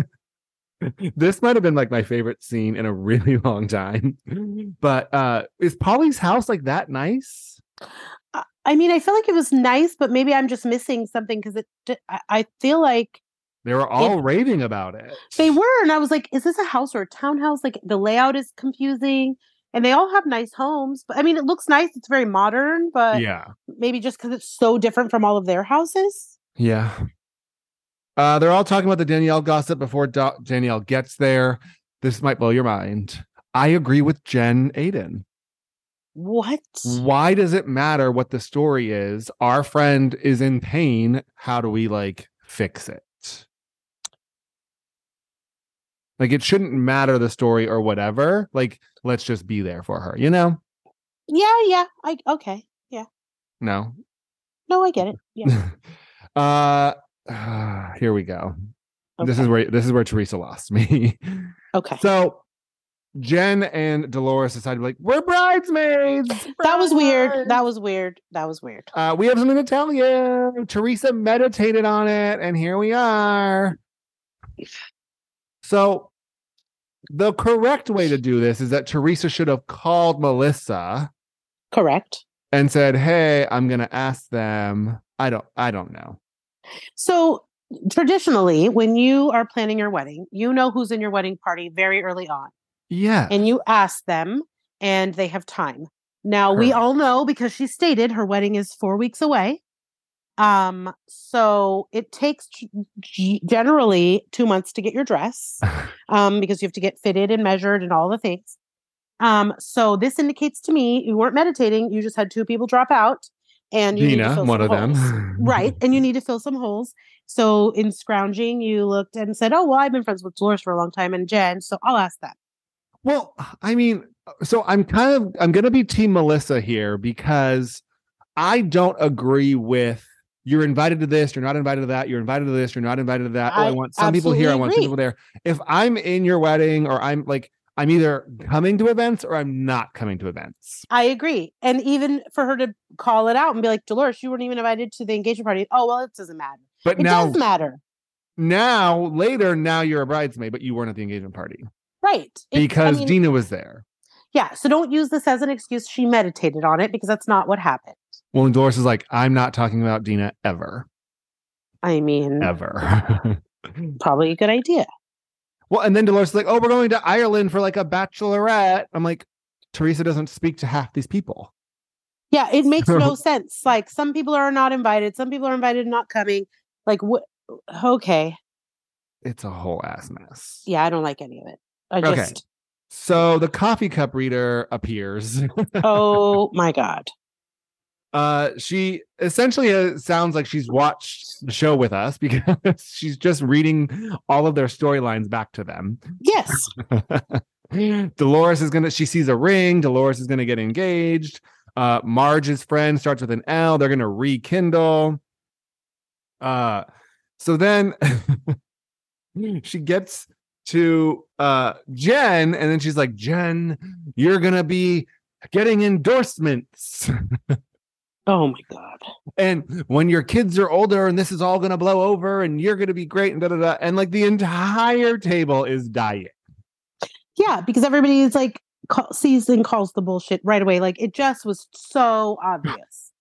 this might have been like my favorite scene in a really long time. But uh is Polly's house like that nice? I- I mean, I feel like it was nice, but maybe I'm just missing something because it. I feel like They were all raving about it. they were, and I was like, "Is this a house or a townhouse?" Like the layout is confusing, and they all have nice homes. But I mean, it looks nice. It's very modern, but Yeah. maybe just because it's so different from all of their houses. Yeah. Uh, they're all talking about the Danielle gossip before Do- Danielle gets there. This might blow your mind. I agree with Jen Aydin. What? Why does it matter what the story is? Our friend is in pain. How do we like fix it? Like it shouldn't matter the story or whatever. Like let's just be there for her, you know? Yeah, yeah. I okay. Yeah. No. No, I get it. Yeah. uh here we go. This is where this is where Teresa lost me. okay. So Jen and Dolores decided like we're bridesmaids. That was weird. That was weird. That was weird. uh, we have something to tell you. Teresa meditated on it, and here we are. So the correct way to do this is that Teresa should have called Melissa Correct. and said, "Hey, I'm going to ask them." I don't. I don't know. So traditionally, when you are planning your wedding, you know who's in your wedding party very early on, Yeah. and you ask them, and they have time. Now we all know because she stated her wedding is four weeks away. Um, so it takes g- g- generally two months to get your dress, um, because you have to get fitted and measured and all the things. Um, so this indicates to me you weren't meditating; you just had two people drop out, and you to Dina, fill one some of them. holes. right? And you need to fill some holes. So in scrounging, you looked and said, "Oh, well, I've been friends with Dolores for a long time and Jen, so I'll ask them." Well, I mean, so I'm kind of I'm gonna be team Melissa here because I don't agree with you're invited to this, you're not invited to that, you're invited to this, you're not invited to that. Oh, I I want some people here, I want some people there. If I'm in your wedding or I'm like I'm either mm. coming to events or I'm not coming to events. I agree, and even for her to call it out and be like, "Dolores, you weren't even invited to the engagement party." Oh, well, it doesn't matter. But It now does matter, now later, now you're a bridesmaid, but you weren't at the engagement party right? It- I because mean, Dina was there. yeah. So don't use this as an excuse. She meditated on it because that's not what happened. Well, and Doris is like, I'm not talking about Dina ever. I mean, Ever. probably a good idea. Well, and then Dolores is like, "Oh, we're going to Ireland for like a bachelorette." I'm like, Teresa doesn't speak to half these people. Yeah, it makes no sense. Like some people are not invited, some people are invited, not coming. Like what? Okay, It's a whole ass mess. yeah, I don't like any of it. I Okay. just, So the coffee cup reader appears. oh my god. Uh, she essentially uh, sounds like she's watched the show with us because she's just reading all of their storylines back to them. Yes. Dolores is gonna. She sees a ring. Dolores is gonna get engaged. Uh, Marge's friend starts with an L. They're gonna rekindle. Uh, so then she gets to uh Jen, and then she's like, "Jen, you're gonna be getting endorsements." Oh my god. and when your kids are older and this is all going to blow over and you're going to be great and da da da and like the entire table is dying Yeah, because everybody is like call, sees and calls the bullshit right away. Like it just was so obvious.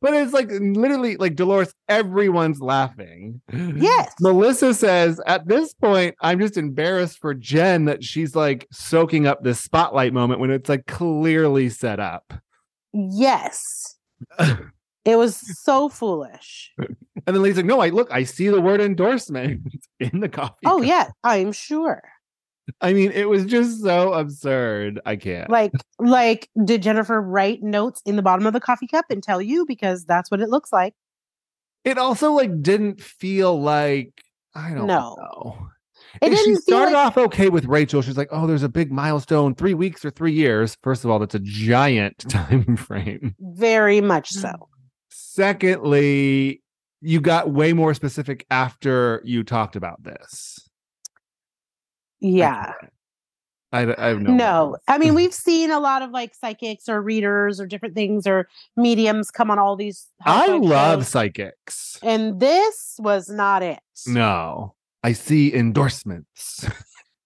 but it's like literally like Dolores everyone's laughing Yes. Melissa says at this point I'm just embarrassed for Jen that she's like soaking up this spotlight moment when it's like clearly set up Yes. It was so foolish. and then Lisa's like no I look I see the word endorsement in the coffee Oh cup." yeah, I'm sure. I mean it was just so absurd I can't Like like did Jennifer write notes in the bottom of the coffee cup and tell you because that's what it looks like. it also like didn't feel like I don't No. know. It And she started like- off okay with Rachel. She's like, "Oh, there's a big milestone, three weeks or three years." First of all, that's a giant time frame. Very much so. Secondly, you got way more specific after you talked about this. Yeah. I, I have no. No. I mean we've seen a lot of like psychics or readers or different things or mediums come on all these. I love shows, psychics. and this was not it. No, I see endorsements.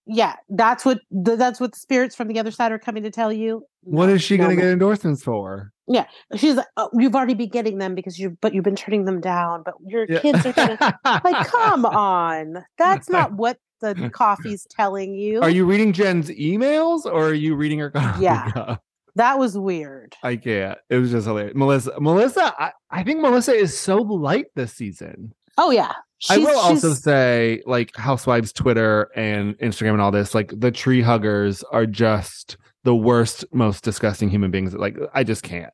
Yeah, that's what th- that's what the spirits from the other side are coming to tell you. What is she no, going to no. get endorsements for? Yeah, she's like, oh, you've already been getting them because you, but you've been turning them down. But your Yeah. kids are gonna like, come on, that's not what the coffee's telling you. Are you reading Jen's emails or are you reading her coffee Yeah. cup? That was weird. I can't. It was just hilarious. Melissa, Melissa, I, I think Melissa is so light this season. Oh yeah, I will also say, like Housewives Twitter and Instagram and all this, like the tree huggers are just the worst, most disgusting human beings. Like I just can't.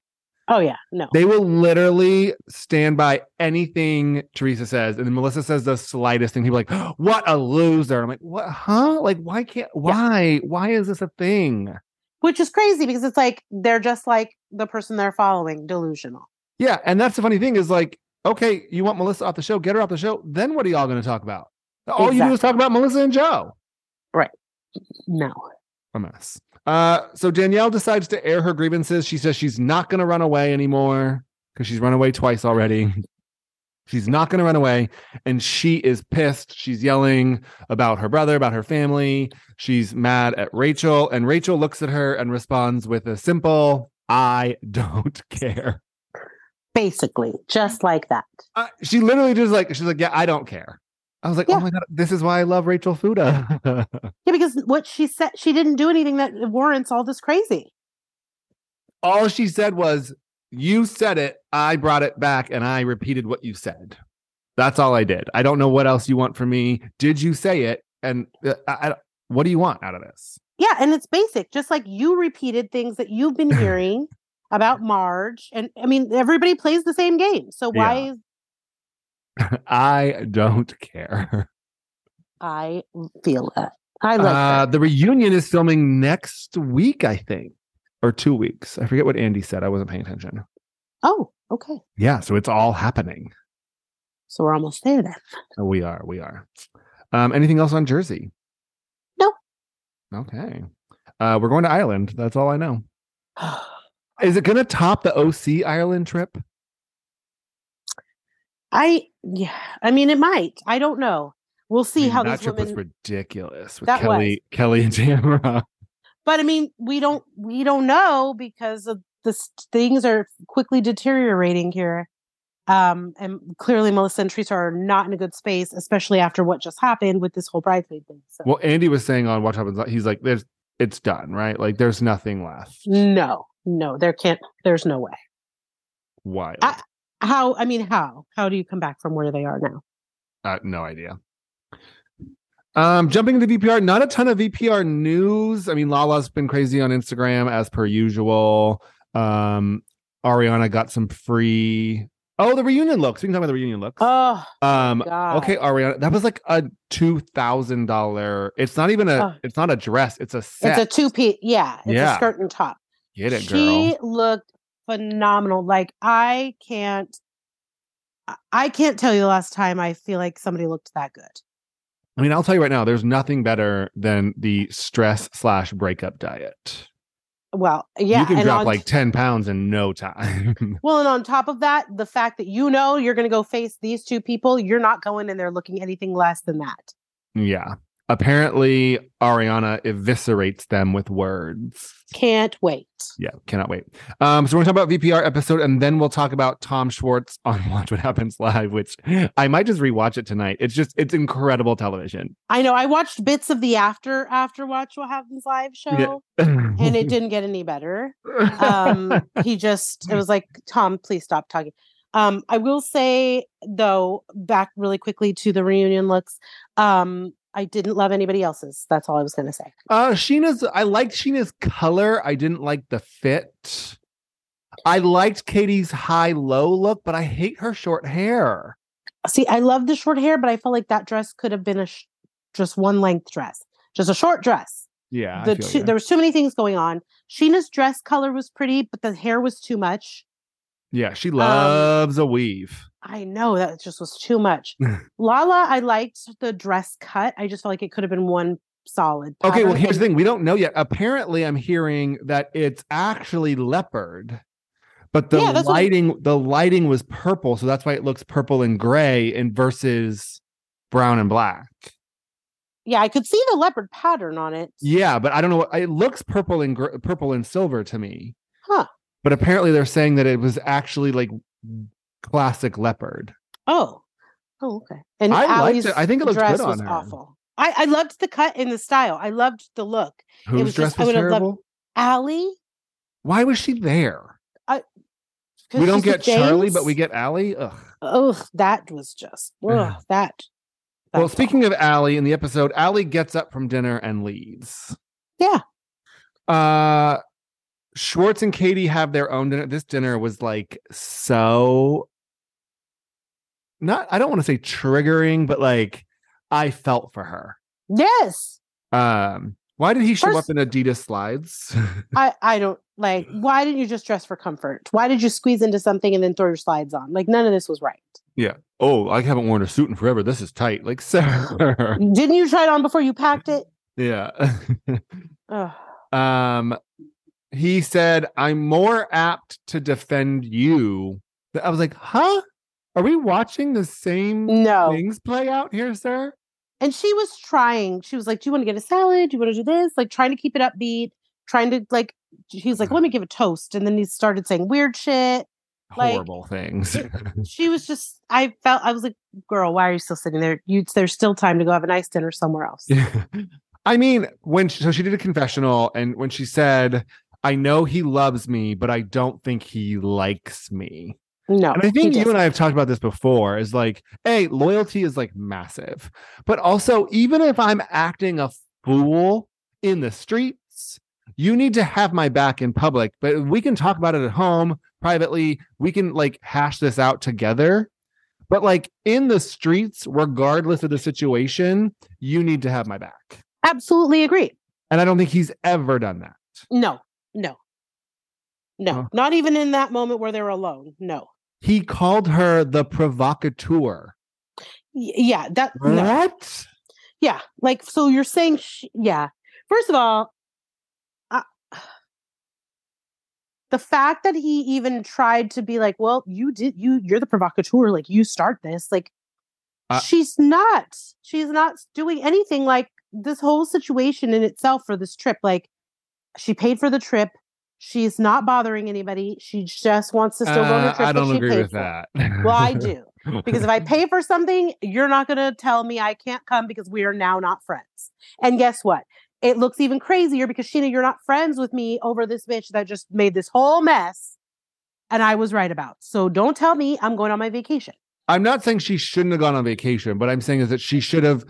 Oh yeah, no. They will literally stand by anything Teresa says, and then Melissa says the slightest thing. People are like, "What a loser!" I'm like, "What? Huh? Like, why can't? Why? Why is this a thing?" Which is crazy because it's like they're just like the person they're following, delusional. Yeah, and that's the funny thing is like, okay, you want Melissa off the show, get her off the show. Then what are y'all going to talk about? All you do is talk about Melissa and Joe. Right. No. A mess. Uh, so Danielle decides to air her grievances. She says she's not going to run away anymore because she's run away twice already. She's not going to run away. And she is pissed. She's yelling about her brother, about her family. She's mad at Rachel. And Rachel looks at her and responds with a simple, I don't care. Basically, just like that. Uh, she literally just like, she's like, yeah, I don't care. I was like, Yeah. oh my God, this is why I love Rachel Fuda. Yeah, because what she said, she didn't do anything that warrants all this crazy. all she said was, "You said it. I brought it back, and I repeated what you said." That's all I did. I don't know what else you want from me. Did you say it? And uh, I, I, what do you want out of this? Yeah, and it's basic, just like you repeated things that you've been hearing about Marge. And I mean, everybody plays the same game. So why Yeah. is I don't care. I feel that? I like Uh, that. the reunion is filming next week, I think, or two weeks. I forget what Andy said. I wasn't paying attention. Oh, okay. Yeah, so it's all happening. So we're almost there then. We are. We are. Um, anything else on Jersey? No. Okay. Uh, we're going to Ireland. That's all I know. Is it going to top the OC Ireland trip? I yeah, I mean it might. I don't know. We'll see I mean, how that these trip women was ridiculous with That Kelly, Kelly and Tamara. but I mean, we don't we don't know because of the things are quickly deteriorating here. Um, and clearly Melissa and Teresa are not in a good space, especially after what just happened with this whole bridesmaid thing. So Well, Andy was saying on Watch Happens, he's like, "There's, it's done, right? Like, there's nothing left." no, no, there can't there's no way. Why? How I mean, how? How do you come back from where they are now? Uh, no idea. Um, jumping into VPR, not a ton of VPR news. I mean, Lala's been crazy on Instagram as per usual. Um, Ariana got some free. Oh, the reunion looks. We can talk about the reunion looks. Oh, um, okay, Ariana, that was like a two thousand dollar. It's not even a. Oh. It's not a dress. It's a set. it's a two piece. Yeah, it's Yeah. a skirt and top. Get it, she girl. looked phenomenal. Like I can't, I- can't tell you the last time I feel like somebody looked that good. I mean, I'll tell you right now. There's nothing better than the stress slash breakup diet. Well, yeah, you can drop on, like ten pounds in no time. well, and on top of that, the fact that you know you're going to go face these two people, you're not going in there looking anything less than that. Yeah. Apparently, Ariana eviscerates them with words. Can't wait. Yeah, cannot wait. Um, so we're gonna talk about VPR episode, and then we'll talk about Tom Schwartz on Watch What Happens Live, which I might just rewatch it tonight. It's just it's incredible television. I know. I watched bits of the after after watch what happens live show, and it didn't get any better. um he just it was like tom please stop talking um i will say though back really quickly to the reunion looks um i didn't love anybody else's that's all i was gonna say Uh Scheana's I liked Scheana's color. I didn't like the fit. I liked Katie's high low look, but I hate her short hair. see i love the short hair but i felt like that dress could have been a sh- just one length dress just a short dress Yeah. The two, there was too many things going on scheana's dress color was pretty but the hair was too much yeah, she loves a weave. I know that just was too much. Lala, I liked the dress cut. I just felt like it could have been one solid. Okay, well, here's the thing. We don't know yet. Apparently, I'm hearing that it's actually leopard, but the Yeah, that's what lighting the lighting was purple, so that's why it looks purple and gray and versus brown and black. Yeah, I could see the leopard pattern on it. Yeah, but I don't know. It looks purple and gr- purple and silver to me. Huh. But apparently, they're saying that it was actually like classic leopard. Oh. Oh, okay. And I liked it. I think it looked dress good on was her. awful. I, I loved the cut and the style. I loved the look. Whose was dress just- I was would have loved- terrible? Ally. Why was she there? 'cause We don't get Charlie, but we get Ally. Ugh. Oh, that was just ugh, that. Well, that's speaking of Ally in the episode, Ally gets up from dinner and leaves. Yeah. Uh Schwartz and Katie have their own dinner. This dinner was like so not I don't want to say triggering, but like I felt for her. Yes. Um why did he show First- up in Adidas slides? I I don't like why didn't you just dress for comfort? Why did you squeeze into something and then throw your slides on? Like none of this was right. Yeah. Oh, I haven't worn a suit in forever. This is tight. Like, sir. Didn't you try it on before you packed it? yeah. Um he said i'm more apt to defend you i was like huh are we watching the same No. things play out here sir And she was trying. She was like, "Do you want to get a salad? Do you want to do this?" Like trying to keep it upbeat, trying to like. He was like, "Let me give a toast," and then he started saying weird shit. Like, horrible things She was just. I felt. I was like, "Girl, why are you still sitting there? You, there's still time to go have a nice dinner somewhere else." i mean when she, so she did a confessional and when she said i know he loves me but i don't think he likes me No, And I think you and I have talked about this before is like, hey, loyalty is like massive. But also, even if I'm acting a fool in the streets, you need to have my back in public. But we can talk about it at home privately. We can like hash this out together. But like in the streets, regardless of the situation, you need to have my back. absolutely agree. And I don't think he's ever done that. No, no, no. Not even in that moment where they're alone. No. He called her the provocateur. Yeah, that. No. What? Yeah, like so. You're saying, sh- yeah. First of all, I, the fact that he even tried to be like, "Well, you did, you, you're the provocateur. Like, you start this." Like, Uh, she's not. She's not doing anything. Like this whole situation in itself for this trip. Like, she paid for the trip. She's not bothering anybody. She just wants to still go on Uh, the trip. I don't agree with for. that. Well, I do because if I pay for something, you're not going to tell me I can't come because we are now not friends. And guess what? It looks even crazier because Scheana, you're not friends with me over this bitch that just made this whole mess. And I was right about. So don't tell me I'm going on my vacation. I'm not saying she shouldn't have gone on vacation. What I'm saying is that she should have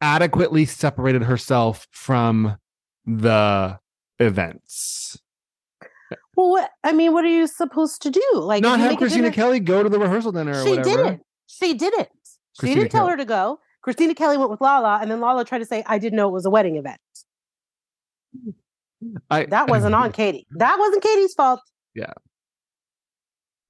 adequately separated herself from the events. Well, what I mean, what are you supposed to do? Like, Not have Kristina Kelly go to the rehearsal dinner or She didn't. She didn't. She didn't tell Kelly. her to go. Kristina Kelly went with Lala, and then Lala tried to say, "I didn't know it was a wedding event." I, That wasn't on Katie. That wasn't Katie's fault. Yeah.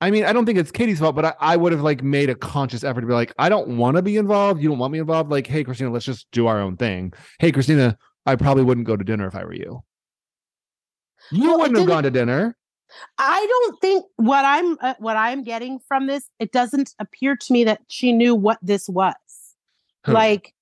I mean, I don't think it's Katie's fault, but I, I would have like made a conscious effort to be like, I don't want to be involved. You don't want me involved. Like, hey, Christina, let's just do our own thing. Hey, Christina, I probably wouldn't go to dinner if I were you. You Well, wouldn't have gone to dinner. I don't think what I'm uh, what I'm getting from this. It doesn't appear to me that she knew what this was. Who? Like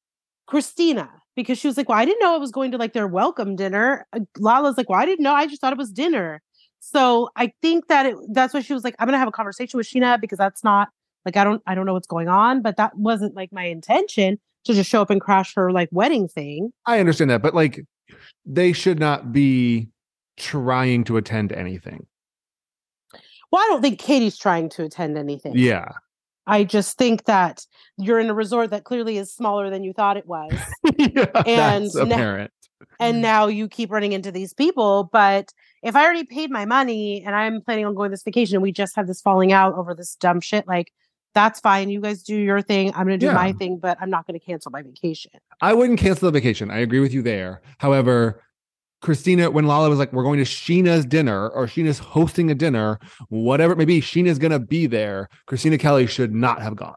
Christina, because she was like, "Well, I didn't know it was going to like their welcome dinner." Uh, Lala's like, "Well, I didn't know. I just thought it was dinner." So I think that it, that's why she was like, "I'm gonna have a conversation with Scheana because that's not like I don't I don't know what's going on, but that wasn't like my intention to just show up and crash her like wedding thing." I understand that, but like they should not be trying to attend anything. Well, I don't think Katie's trying to attend anything. Yeah. I just think that you're in a resort that clearly is smaller than you thought it was. yeah And that's now- apparent. and now you keep running into these people. But if I already paid my money and I'm planning on going this vacation and we just have this falling out over this dumb shit, like that's fine. You guys do your thing. I'm going to do my thing, but I'm not going to cancel my vacation. I wouldn't cancel the vacation. I agree with you there. However, Christina, when Lala was like, we're going to Scheana's dinner or Scheana's hosting a dinner, whatever it may be, Scheana's going to be there. Kristina Kelly should not have gone.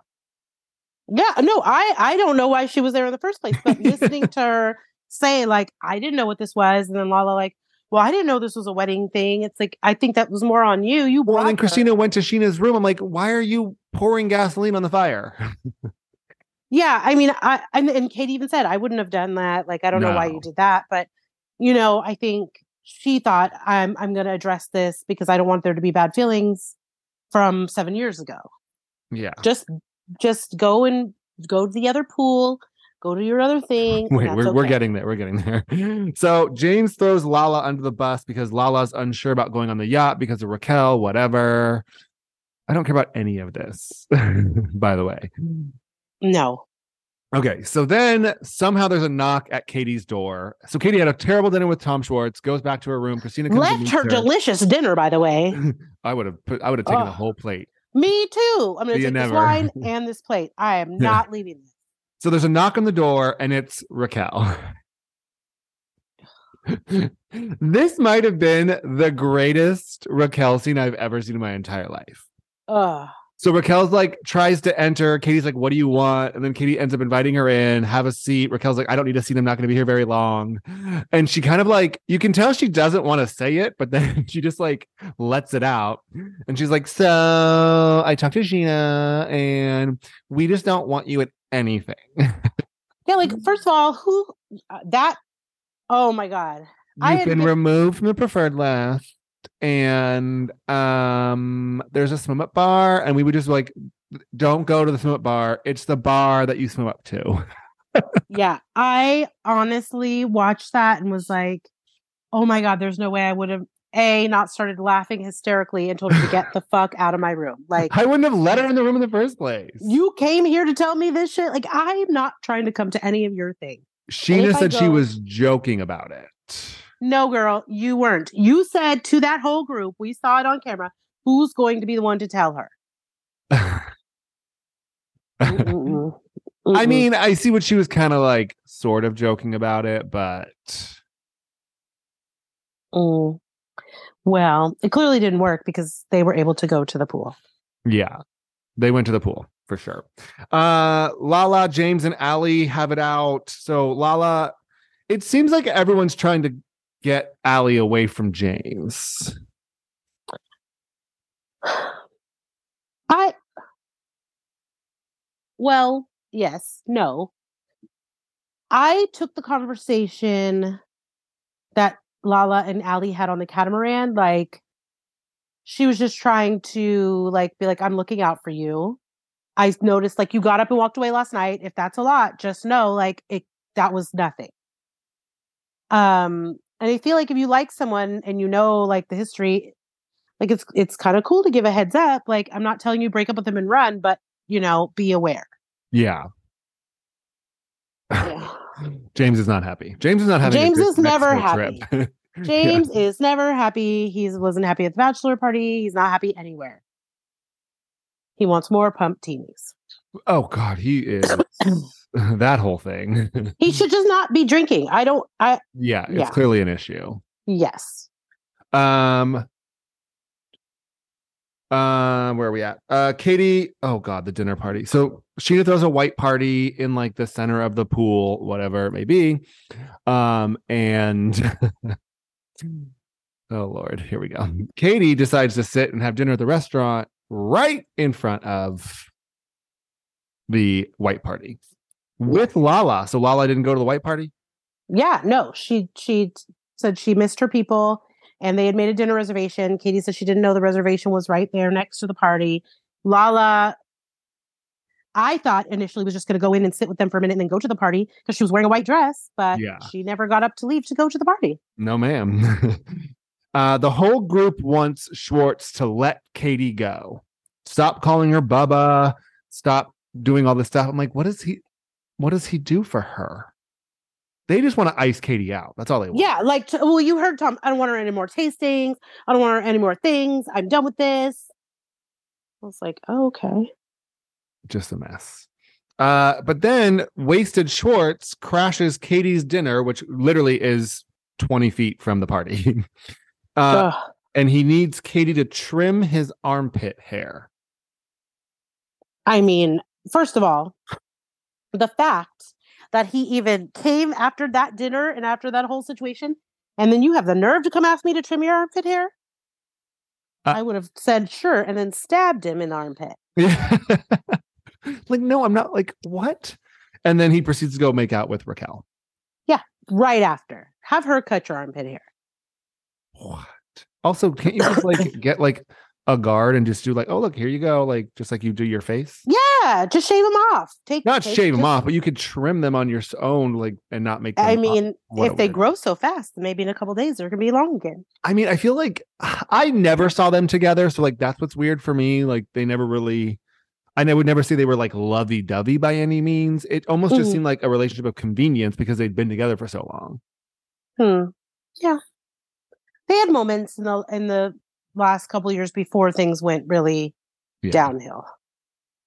Yeah, no, I I don't know why she was there in the first place, but listening to her say like I didn't know what this was, and then Lala like, well, I didn't know this was a wedding thing. It's like I think that was more on you. You Well, then brought her. Christina went to Scheana's room. I'm like, why are you pouring gasoline on the fire? Yeah, I mean, I and, and Katie even said I wouldn't have done that. Like, I don't know why you did that, but you know, I think she thought I'm I'm going to address this because I don't want there to be bad feelings from seven years ago. yeah. Just just go and go to the other pool, go to your other thing. Wait, we're, we're getting there. We're getting there. So James throws Lala under the bus because Lala's unsure about going on the yacht because of Raquel, whatever. I don't care about any of this, by the way. no. Okay, so then somehow there's a knock at Katie's door. So Katie had a terrible dinner with Tom Schwartz, goes back to her room. Kristina comes Left meets her delicious dinner, by the way. I would have put I would have taken the whole plate. Me too. I'm going to take this wine and this plate. I am not leaving this. So there's a knock on the door, and it's Raquel. this might have been the greatest Raquel scene I've ever seen in my entire life. Ugh. So Raquel's like tries to enter. Katie's like, "What do you want?" And then Katie ends up inviting her in. Have a seat. Raquel's like, "I don't need a seat. I'm not going to be here very long." And she kind of like you can tell she doesn't want to say it, but then she just like lets it out. And she's like, "So I talked to Scheana, and we just don't want you at anything." Yeah, like first of all, who uh, that? Oh my god! You've been been- removed from the preferred list, and um, there's a swim up bar, and we would just like, don't go to the swim up bar. It's the bar that you swim up to. Yeah, I honestly watched that and was like, "Oh my god!" There's no way I would have a not started laughing hysterically and told her to get the fuck out of my room. Like I wouldn't have let her in the room in the first place. you came here to tell me this shit. Like I'm not trying to come to any of your things. Scheana said she was joking about it. No, girl, you weren't. You said to that whole group, we saw it on camera. Who's going to be the one to tell her? Mm-mm. I mean, I see what she was kind of like, sort of joking about it, but Mm. Well, it clearly didn't work because they were able to go to the pool. Yeah. They went to the pool for sure. Uh Lala, James, and Ally have it out. So Lala, it seems like everyone's trying to get Ally away from James. I well, yes, no. I took the conversation that Lala and Ally had on the catamaran, like she was just trying to like be like, I'm looking out for you. I noticed like you got up and walked away last night. If that's a lot, just know like it that was nothing. Um, and I feel like if you like someone and you know like the history, like it's it's kind of cool to give a heads up. Like I'm not telling you break up with them and run, but you know, be aware. Yeah. Yeah. James is not happy. James is not happy. James is never trip. James is never happy. He wasn't happy at the bachelor party. He's not happy anywhere. He wants more Pumptinis. Oh God, he is that whole thing. He should just not be drinking. I don't. I yeah, it's Yeah. clearly an issue. yes. Um, um, where are we at? Uh, Katie. Oh God, the dinner party. So Scheana throws a white party in like the center of the pool, whatever it may be. Um, and oh Lord, here we go. Katie decides to sit and have dinner at the restaurant right in front of the white party with Lala. So Lala didn't go to the white party. Yeah. No. She she said she missed her people, and they had made a dinner reservation. Katie said she didn't know the reservation was right there next to the party. Lala. I thought initially was just going to go in and sit with them for a minute and then go to the party because she was wearing a white dress, but Yeah. she never got up to leave to go to the party. No, ma'am. uh, the whole group wants Schwartz to let Katie go. Stop calling her Bubba. Stop doing all this stuff. I'm like, what is he? What does he do for her? They just want to ice Katie out. That's all they want. Yeah, like well, you heard Tom. I don't want her any more tastings. I don't want her any more things. I'm done with this. I was like, oh, okay. just a mess. Uh, but then wasted Schwartz crashes Katie's dinner, which literally is 20 feet from the party. uh, and he needs Katie to trim his armpit hair. I mean, first of all, the fact that he even came after that dinner and after that whole situation, and then you have the nerve to come ask me to trim your armpit hair. Uh, I would have said sure and then stabbed him in the armpit. Like, no, I'm not like, what? And then he proceeds to go make out with Raquel. Yeah, right after. Have her cut your armpit hair. What? Also, can't you just like get like a guard and just do like, oh look, here you go, like just like you do your face? Yeah, just shave them off. Take Not take- shave them off, but you could trim them on your own, like and not make. Them I mean, if they grow so fast, maybe in a couple days they're gonna be long again. I mean, I feel like I never saw them together, so like that's what's weird for me. Like they never really. I would never say they were like lovey dovey by any means. It almost just Mhm. seemed like a relationship of convenience because they'd been together for so long. Hmm. Yeah. They had moments in the in the last couple years before things went really Yeah, downhill.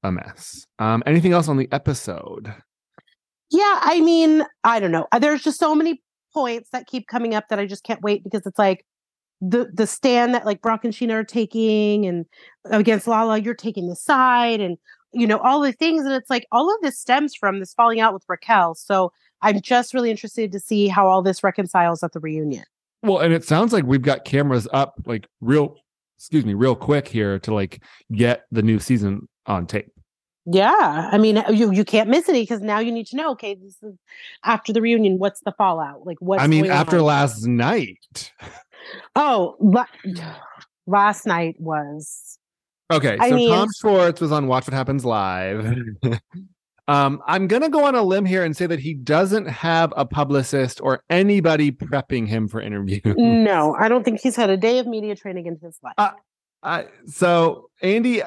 A mess. Um, anything else on the episode? Yeah, I mean, I don't know. There's just so many points that keep coming up that I just can't wait because it's like the the stand that like Brock and Scheana are taking and against Lala, you're taking the side and you know, all the things. And it's like all of this stems from this falling out with Raquel. So I'm just really interested to see how all this reconciles at the reunion. Well, and it sounds like we've got cameras up like real, excuse me, real quick here to like get the new season on tape. Yeah, I mean, you you can't miss any because now you need to know. Okay, this is after the reunion. What's the fallout? Like, what's I mean, after on? last night. Oh, la- last night was Okay, I so mean- Tom Schwartz was on Watch What Happens Live. um, I'm gonna go on a limb here and say that he doesn't have a publicist or anybody prepping him for interviews. no. I don't think he's had a day of media training in his life. Uh, I, so Andy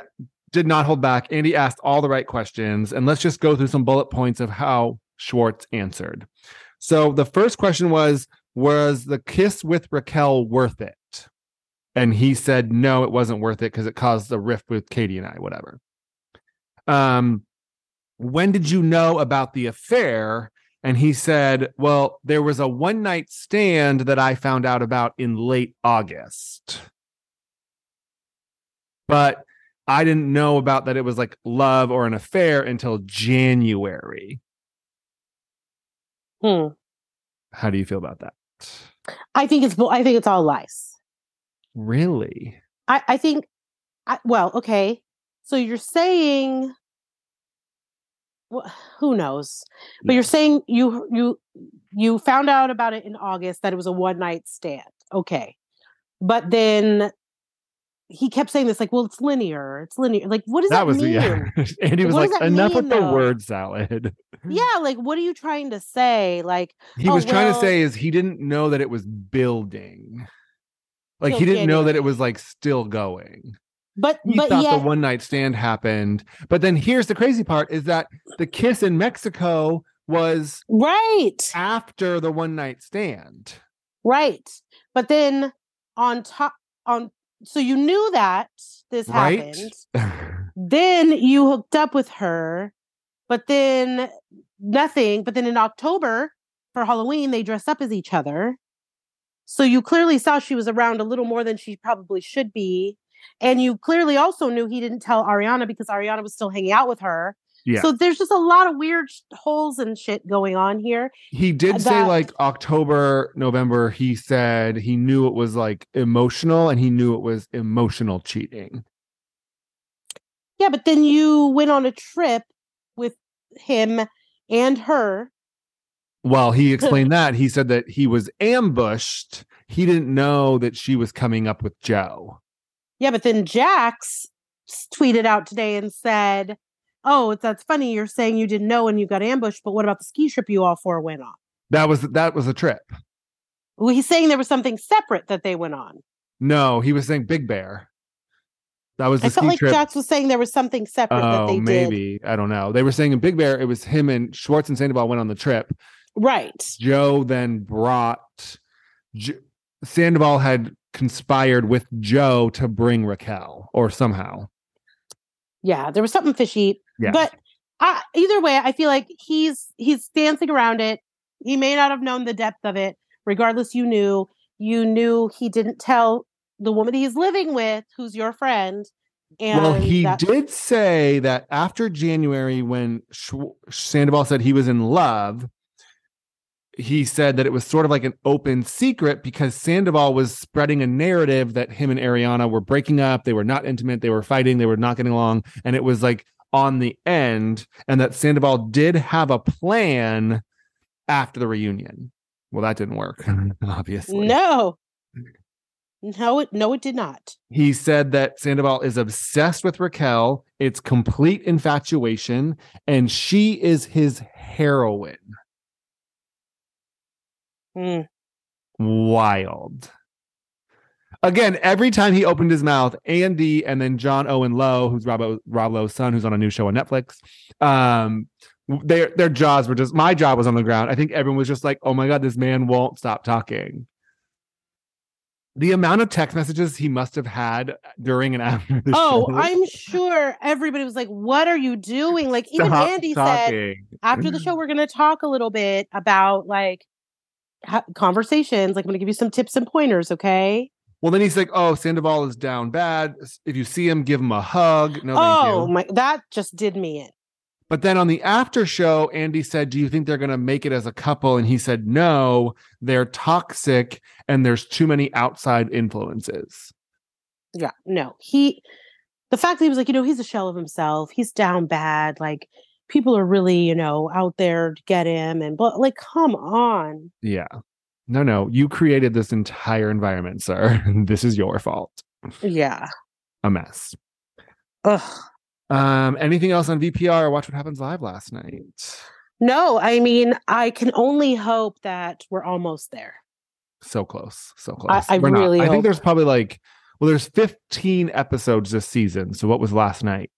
did not hold back. Andy asked all the right questions, and let's just go through some bullet points of how Schwartz answered. So the first question was, was the kiss with Raquel worth it? And he said, no, it wasn't worth it because it caused a rift with Katie and I, whatever. Um, when did you know about the affair? And he said, well, there was a one night stand that I found out about in late August but I didn't know about that it was like love or an affair until January. Hmm. How do you feel about that? I think it's. I think it's all lies. Really? I, I think. I, well, okay. So you're saying. Well, who knows? But you're saying you you you found out about it in August that it was a one night stand. Okay, but then he kept saying this like, well, it's linear. It's linear. Like, what does that, that was mean? yeah. Andy was What like, enough mean, with the word salad. Yeah, like what are you trying to say? Like, He Oh, was trying to say is he didn't know that it was building. Like he didn't know that it was like still going. but He but thought yet, the one night stand happened. But then here's the crazy part is that the kiss in Mexico was right, after the one night stand. right. But then on top on, so you knew that this Right? happened. Then you hooked up with her, but then nothing. But then in October for Halloween, they dressed up as each other. So you clearly saw she was around a little more than she probably should be. And you clearly also knew he didn't tell Ariana because Ariana was still hanging out with her. Yeah. So there's just a lot of weird sh- holes and shit going on here. he did say like October, November, he said he knew it was like emotional and he knew it was emotional cheating. Yeah, but then you went on a trip with him and her. Well, he explained that. He said that he was ambushed. He didn't know that she was coming up with Joe. Yeah, but then Jax tweeted out today and said, "Oh, that's funny. You're saying you didn't know and you got ambushed, but what about the ski trip you all four went on?" That was that was a trip. Well, he's saying there was something separate that they went on. No, he was saying Big Bear. That was the I felt like trip. Jax was saying there was something separate that oh, they did. maybe. I don't know. They were saying in Big Bear, it was him and Schwartz and Sandoval went on the trip. Right. Joe then brought J- Sandoval had conspired with Joe to bring Raquel or somehow. Yeah, there was something fishy. Yeah. But I, either way, I feel like he's he's dancing around it. He may not have known the depth of it. Regardless, you knew. You knew he didn't tell the woman he's living with, who's your friend, And well, he did say that after January, when Sh- Sandoval said he was in love, he said that it was sort of like an open secret because Sandoval was spreading a narrative that him and Ariana were breaking up, they were not intimate, they were fighting, they were not getting along, and it was like on the end, and that Sandoval did have a plan after the reunion. Well, that didn't work, obviously. No. No, it no, it did not. He said that Sandoval is obsessed with Raquel. It's complete infatuation, and she is his heroine. Mm. Wild. Again, every time he opened his mouth, Andy and then John Owen Lowe, who's Rob, Rob Lowe's son, who's on a new show on Netflix, um, their their jaws were just my jaw was on the ground. I think everyone was just like, "Oh my god, this man won't stop talking." The amount of text messages he must have had during and after the show. Oh, show. I'm sure everybody was like, "What are you doing?" Like even Stop Andy said after the show, we're going to talk a little bit about like ha- conversations. Like I'm going to give you some tips and pointers. Okay. Well, then he's like, "Oh, Sandoval is down bad. If you see him, give him a hug." No, thank oh my, that just did me in. But then on the after show, Andy said, "Do you think they're going to make it as a couple?" And he said, "No, they're toxic, and there's too many outside influences." Yeah, no, he. The fact that he was like, you know, he's a shell of himself. He's down bad. Like people are really, you know, out there to get him, and but like, come on. Yeah, no, no, you created this entire environment, sir. this is your fault. Yeah. A mess. Ugh. Um, anything else on VPR or Watch What Happens Live last night? No, I mean, I can only hope that we're almost there. So close, so close. I We're not. really I think there's probably like, well, there's 15 episodes this season. So what was last night?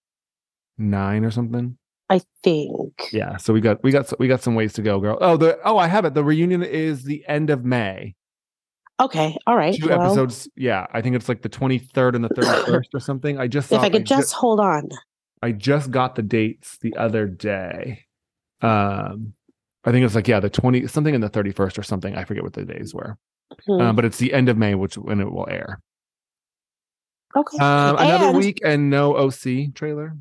Nine or something. I think. Yeah. So we got we got we got some ways to go, girl. Oh, the oh, I have it. The reunion is the end of May. Okay. All right. Two well, episodes. Yeah, I think it's like the 23rd and the 31st or something. I just saw, if I could ju- just hold on. I just got the dates the other day. Um, I think it's like yeah, the 20 something in the 31st or something. I forget what the days were. Hmm. Um, but it's the end of May, which when it will air. okay. Um, another And- week and no OC trailer.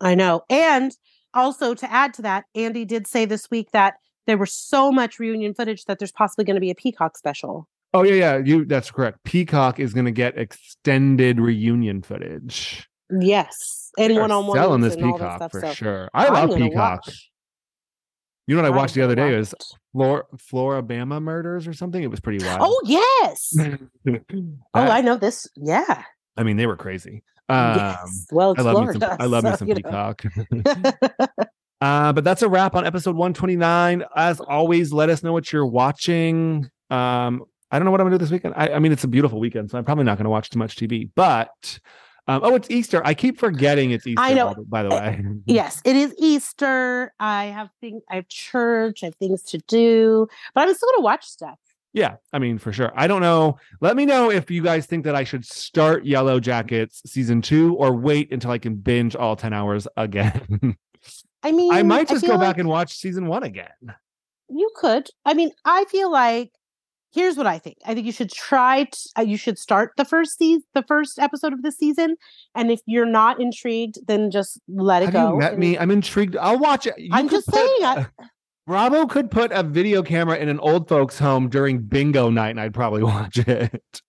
I know. And also to add to that, Andy did say this week that there was so much reunion footage that there's possibly going to be a Peacock special. Oh yeah, yeah, you that's correct. Peacock is going to get extended reunion footage. Yes. And one on one. selling this Peacock for sure. I love Peacock. You know what I watched the other day was Flor- Florabama murders or something. It was pretty oh, wild. Oh, yes. oh, I know this. Yeah. I mean, they were crazy. Um, yes. Well, I love me some. I love me some. Peacock. uh, but that's a wrap on episode 129. As always, let us know what you're watching. Um, I don't know what I'm gonna do this weekend. I, I mean, it's a beautiful weekend, so I'm probably not gonna watch too much TV. But um, oh, it's Easter. I keep forgetting it's Easter. I know. By the way, yes, it is Easter. I have things. I have church. I have things to do, but I'm still going to watch stuff. Yeah, I mean, for sure. I don't know. Let me know if you guys think that I should start Yellow Jackets season two or wait until I can binge all 10 hours again. I mean, I might just feel go back and watch season one again. You could. I mean, I feel like here's what I think. I think you should try. T- uh, you should start the first season, the first episode of the season, and if you're not intrigued, then just let it Have go. you met and- me? I'm intrigued. I'll watch it. You I'm just put- saying, I- Bravo could put a video camera in an old folks' home during bingo night, and I'd probably watch it.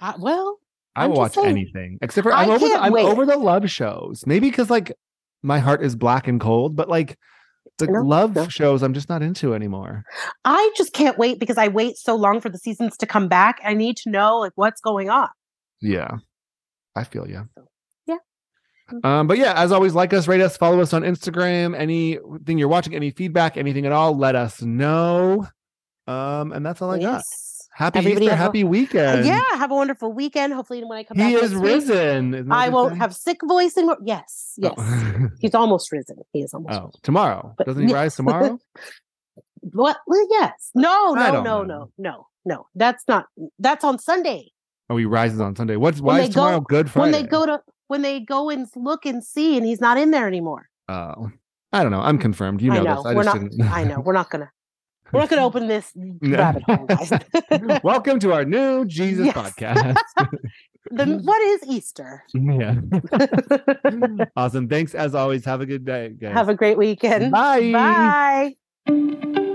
I- well, I will watch saying. anything except for I'm over. The, I'm over the love shows. Maybe because like my heart is black and cold, but like the No, love no. shows, I'm just not into anymore. I just can't wait because I wait so long for the seasons to come back. I need to know like what's going on. Yeah. I feel you. Yeah. Um, but yeah, as always, like us, rate us, follow us on Instagram. Anything you're watching, any feedback, anything at all, let us know. Um, and that's all I got. yes. Happy Everybody Easter, have a- happy weekend. Yeah. Have a wonderful weekend. Hopefully, when I come He back, is next week, risen. I won't have sick voice anymore. Yes. Yes. Oh. He's almost risen. He is almost. oh, tomorrow. But- Doesn't he rise tomorrow? What? Well, yes. No, no, no, no, no, no. That's not. That's on Sunday. Oh, he rises on Sunday. What's why is go- tomorrow Good Friday? When they go to when they go and look and see, and he's not in there anymore. Oh, I don't know. I'm mm. confirmed. You know, I know. this. I we're not. didn't. I know. We're not gonna. We're not gonna open this rabbit hole, guys. Welcome to our new Jesus Yes. podcast. then what is Easter? Yeah. awesome. Thanks as always. Have a good day. Guys. Have a great weekend. Bye. Bye.